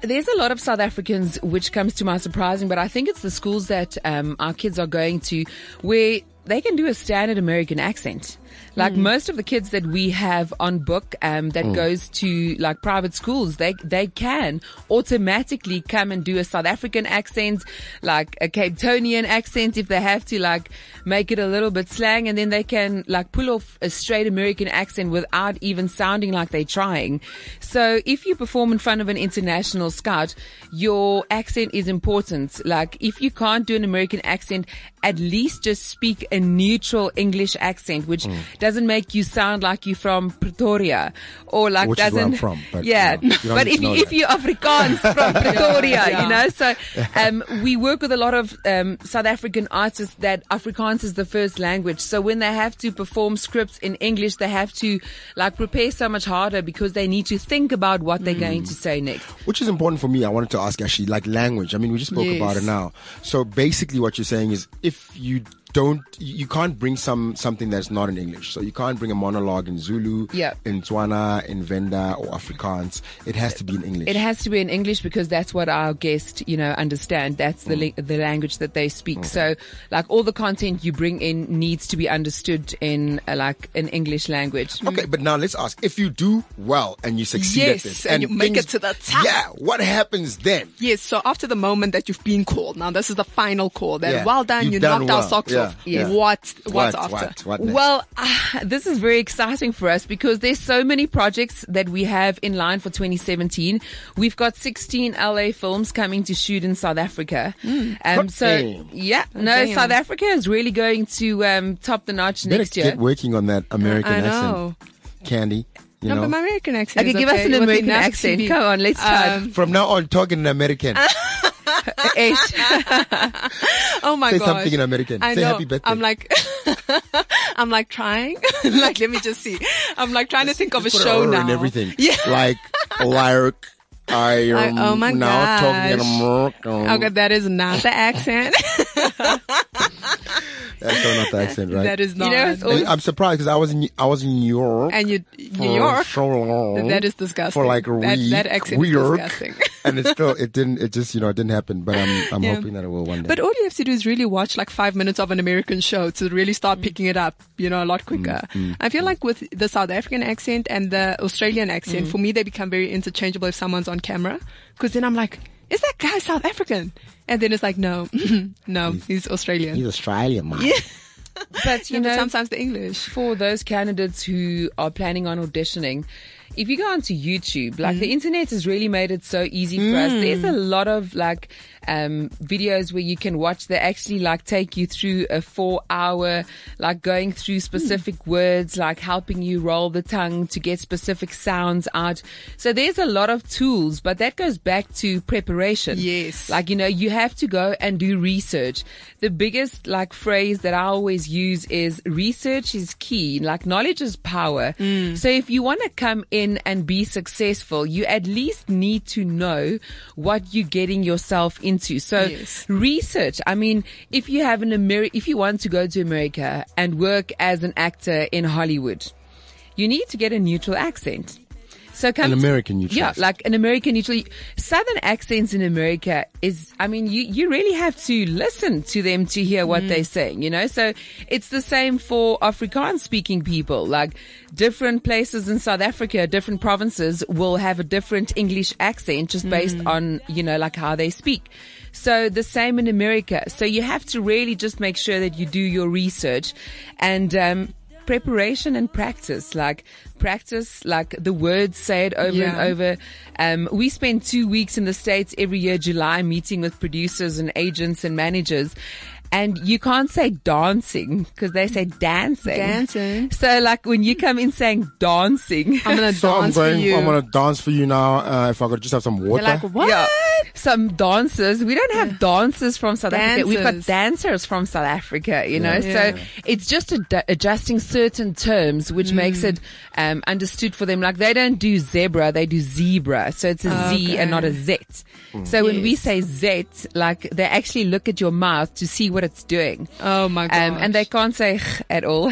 There's a lot of South Africans, which comes to my surprising, but I think it's the schools that um, our kids are going to where they can do a standard American accent. Like hmm. most of the kids that we have on book um, that hmm. goes to like private schools, they they can automatically come and do a South African accent, like a Cape Townian accent if they have to, like make it a little bit slang, and then they can like pull off a straight American accent without even sounding like they're trying. So if you perform in front of an international scout, your accent is important. Like if you can't do an American accent, at least just speak a neutral English accent, which hmm. Doesn't make you sound like you're from Pretoria or like Which doesn't. I'm from, but, yeah, you know, you but if you, if you're Afrikaans from Pretoria, Yeah. you know, so um, we work with a lot of um, South African artists that Afrikaans is the first language. So when they have to perform scripts in English, they have to like prepare so much harder because they need to think about what they're going to say next. Which is important for me. I wanted to ask actually, like language. I mean, we just spoke Yes. about it now. So basically, what you're saying is, if you don't, you can't bring some something that's not in English. So you can't bring a monologue in Zulu, Yeah. in Tswana, in Venda, or Afrikaans. It has to be in English. It has to be in English because that's what our guests, you know, understand. That's the mm. li- the language that they speak. Mm. So, like all the content you bring in needs to be understood in uh, like an English language. Mm. Okay, but now let's ask: if you do well and you succeed Yes, at this, and you make it to the top. yeah, what happens then? Yes. So after the moment that you've been called, now this is the final call. Then Yeah. well done, You've you done knocked our well. socks Yeah. Off. Yeah. What? What's what, after? What? What? Well, uh, this is very exciting for us because there's so many projects that we have in line for 2017. We've got 16 LA films coming to shoot in South Africa. Um, so Damn. yeah, no, damn. South Africa is really going to um, top the notch better next year. get working on that American I accent, know. Candy. You No, know, but my American accent. Okay, is give us okay. an With American accent. TV. Come on, let's try. Um, from now on, talking in American. Eight. Oh my god! Say gosh. something in American. I Say know. happy birthday. I'm like, I'm like trying. like, let me just see. I'm like trying to think of a show now. and everything. Yeah. Like, like, I am Like, oh my now talking in. American. Okay, that is not the accent. That's still not the accent, right? that is not. know, always- I'm surprised because I was in I was in New York. and you, for New York. so long. That is disgusting. For like a That- week. that accent is weird. disgusting. and it still it didn't it just you know it didn't happen. But I'm I'm Yeah. hoping that it will one day. But all you have to do is really watch like five minutes of an American show to really start picking it up, you know, a lot quicker. Mm, mm, I feel mm. like with the South African accent and the Australian accent, for me, they become very interchangeable if someone's on camera. Cause then I'm like, is that guy South African? And then it's like, no, no, he's Australian. He's Australian, man. but you know, sometimes the English. for those candidates who are planning on auditioning, if you go onto YouTube, like Mm. the internet has really made it so easy for us. There's a lot of like um, videos where you can watch. They actually like take you through a four hour, like going through specific Mm. words, like helping you roll the tongue to get specific sounds out. So there's a lot of tools, but that goes back to preparation. Yes. Like, you know, you have to go and do research. The biggest like phrase that I always use is research is key. Like knowledge is power. So if you want to come in and be successful, you at least need to know what you're getting yourself into. So Yes. research. I mean, if you have an Ameri- if you want to go to America and work as an actor in Hollywood, you need to get a neutral accent. So come An to- American neutral Yeah, like an American neutral. Southern accents in America is, I mean, you, you really have to listen to them to hear what Mm. they're saying, you know? So it's the same for Afrikaans speaking people. Like different places in South Africa, different provinces will have a different English accent just based Mm. on, you know, like how they speak. So the same in America. So you have to really just make sure that you do your research and, um, preparation and practice, like practice, like the words, say it over Yeah. and over. Um, we spend two weeks in the States every year, July, meeting with producers and agents and managers. And you can't say dancing because they say dancing. Dancing. So like when you come in saying dancing, I'm gonna So I'm dance going. for you. I'm gonna dance for you now. Uh, if I could just have some water. You're like, what? Yeah. Some dancers. We don't have dancers from South Africa. We've got Dancers. dancers from South Africa, you know. Yeah. So it's just ad- adjusting certain terms, which Mm. makes it um, understood for them. Like they don't do zebra, they do zebra. So it's a Z Okay. and not a Z. So when we say Z, like they actually look at your mouth to see what it's doing. Oh my god. Um, and they can't say at all.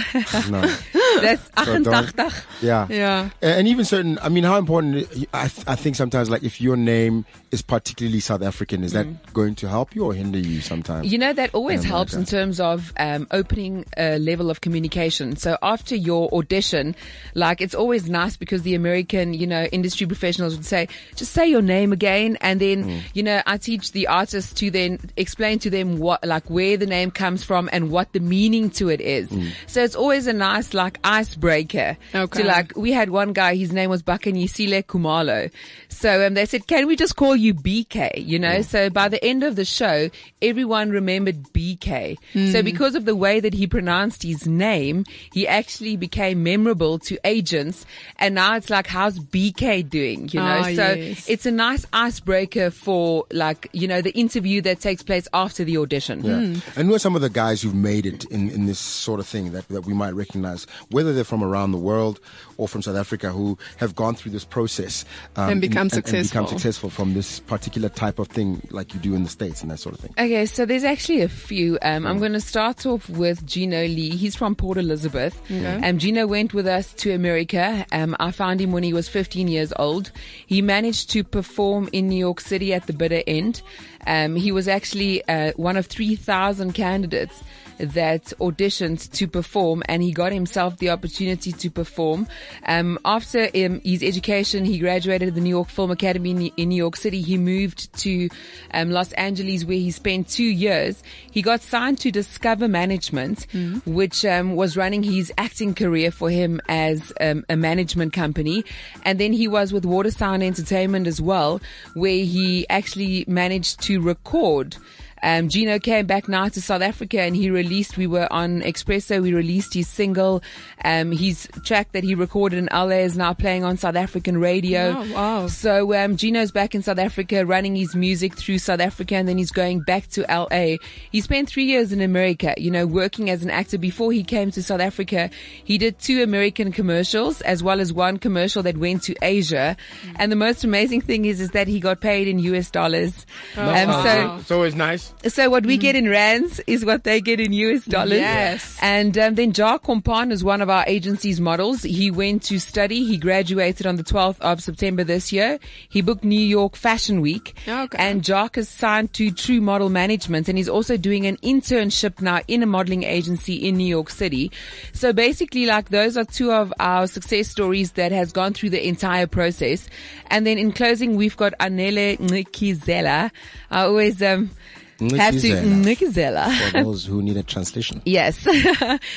no. That's So don't- 88. Yeah. Yeah. And even certain, I mean, how important, I, th- I think sometimes like if your name is particularly South African, is that going to help you or hinder you sometimes? You know, that always helps in terms of um, opening a level of communication. So after your audition, like it's always nice because the American, you know, industry professionals would say, just say your name again. And then, Mm. you know, I teach the artists to then explain to them what, like where the name comes from and what the meaning to it is. Mm. So it's always a nice, like, icebreaker. Okay. To like, we had one guy, his name was Bakanyisile Kumalo. So um, they said, can we just call you BK? You know, so by the end of the show, everyone remembered BK. So because of the way that he pronounced his name, he actually became memorable to agents. And now it's like, how's BK doing? You know, Ah, so yes. it's a nice icebreaker for like, you know, the interview that takes place after the audition. Yeah. And who are some of the guys who've made it in, in this sort of thing that, that we might recognize, whether they're from around the world or from South Africa, who have gone through this process um, And become and, become successful. successful from this particular type of thing, like you do in the States and that sort of thing? Okay, so there's actually a few. Um, I'm going to start off with Gino Lee. He's from Port Elizabeth. Um, Gino went with us to America. Um, I found him when he was 15 years old. He managed to perform in New York City at the bitter end. Um, he was actually uh, one of 3,000 candidates that auditioned to perform and he got himself the opportunity to perform. Um, after um, his education, he graduated at the New York Film Academy in, in New York City. He moved to um, Los Angeles where he spent two years. He got signed to Discover Management, which um, was running his acting career for him as um, a management company. And then he was with Watersound Entertainment as well, where he actually managed to record um, Gino came back now to South Africa and he released, we were on Expresso, we released his single. Um, his track that he recorded in LA is now playing on South African radio. Oh, wow. So, um, Gino's back in South Africa running his music through South Africa and then he's going back to LA. He spent three years in America, you know, working as an actor before he came to South Africa. He did two American commercials as well as one commercial that went to Asia. And the most amazing thing is, is that he got paid in US dollars. Oh. um, so, it's always nice. So what we get in rands is what they get in US dollars. Yes. And um, then Jar Kompan is one of our agency's models. He went to study. He graduated on the 12th of September this year. He booked New York Fashion Week. Okay. And Jock is signed to True Model Management and he's also doing an internship now in a modeling agency in New York City. So basically like those are two of our success stories that has gone through the entire process. And then in closing, we've got Anele Nkizela. I always, um, Have to Nkizela. Nkizela. For those who need a translation. Yes.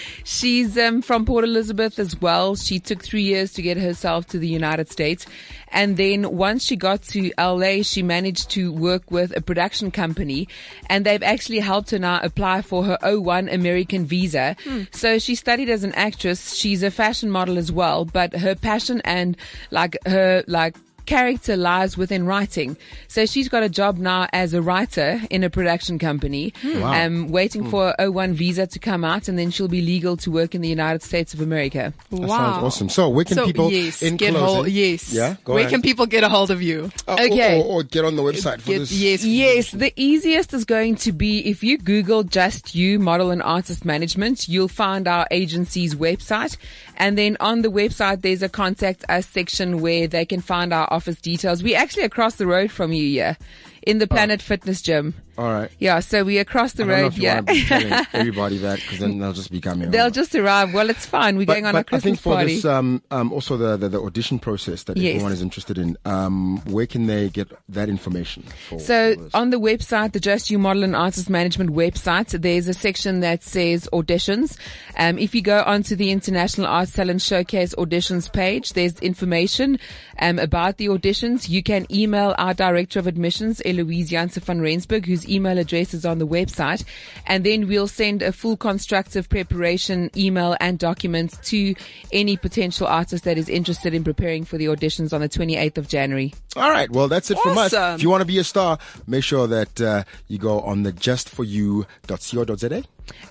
She's um, from Port Elizabeth as well. She took three years to get herself to the United States. And then once she got to LA, she managed to work with a production company and they've actually helped her now apply for her O1 American visa. So she studied as an actress. She's a fashion model as well, but her passion and like her, like, character lies within writing. So she's got a job now as a writer in a production company, Wow. um, waiting for a O1 visa to come out and then she'll be legal to work in the United States of America. That wow. sounds awesome. So where can So, people yes, in get closing? hold, yes. Yeah. Go Where ahead. can people get a hold of you? Uh, or- Or, or get on the website for Get, this. yes. Yes, the easiest is going to be if you Google just you model and artist management, you'll find our agency's website. And then on the website, there's a contact us section where they can find our office details. We're actually across the road from you here in the oh. Planet Fitness Gym. All right. Yeah, so we're across the I don't know road if you here. want to be everybody that because then they'll just be coming. They'll over. just arrive. Well, it's fine. We're But, going on but a Christmas I think for party. this, um, um, also the, the, the audition process that Yes. everyone is interested in, um, where can they get that information? For, So for on the website, the Just You Model and Artist Management website, there's a section that says auditions. Um, if you go onto the International Arts Talent Showcase auditions page, there's information um, about the auditions. You can email our Director of Admissions, Eloise Janssen van Rensburg, whose email address is on the website, and then we'll send a full constructive preparation email and documents to any potential artist that is interested in preparing for the auditions on the 28th of January. All right. Well, that's it from us. If you want to be a star, make sure that uh, you go on the justforyou.co.za.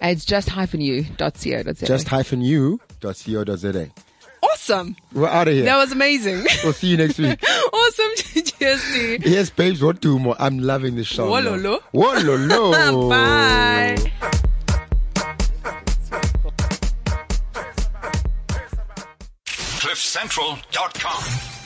It's just hyphen you.co.za. Just hyphen you.co.za. Awesome. We're out of here. That was amazing. we'll see you next week. awesome. Cheers to Yes, babes, what do more? I'm loving this show. Wololo. Wololo. Bye. CliffCentral.com.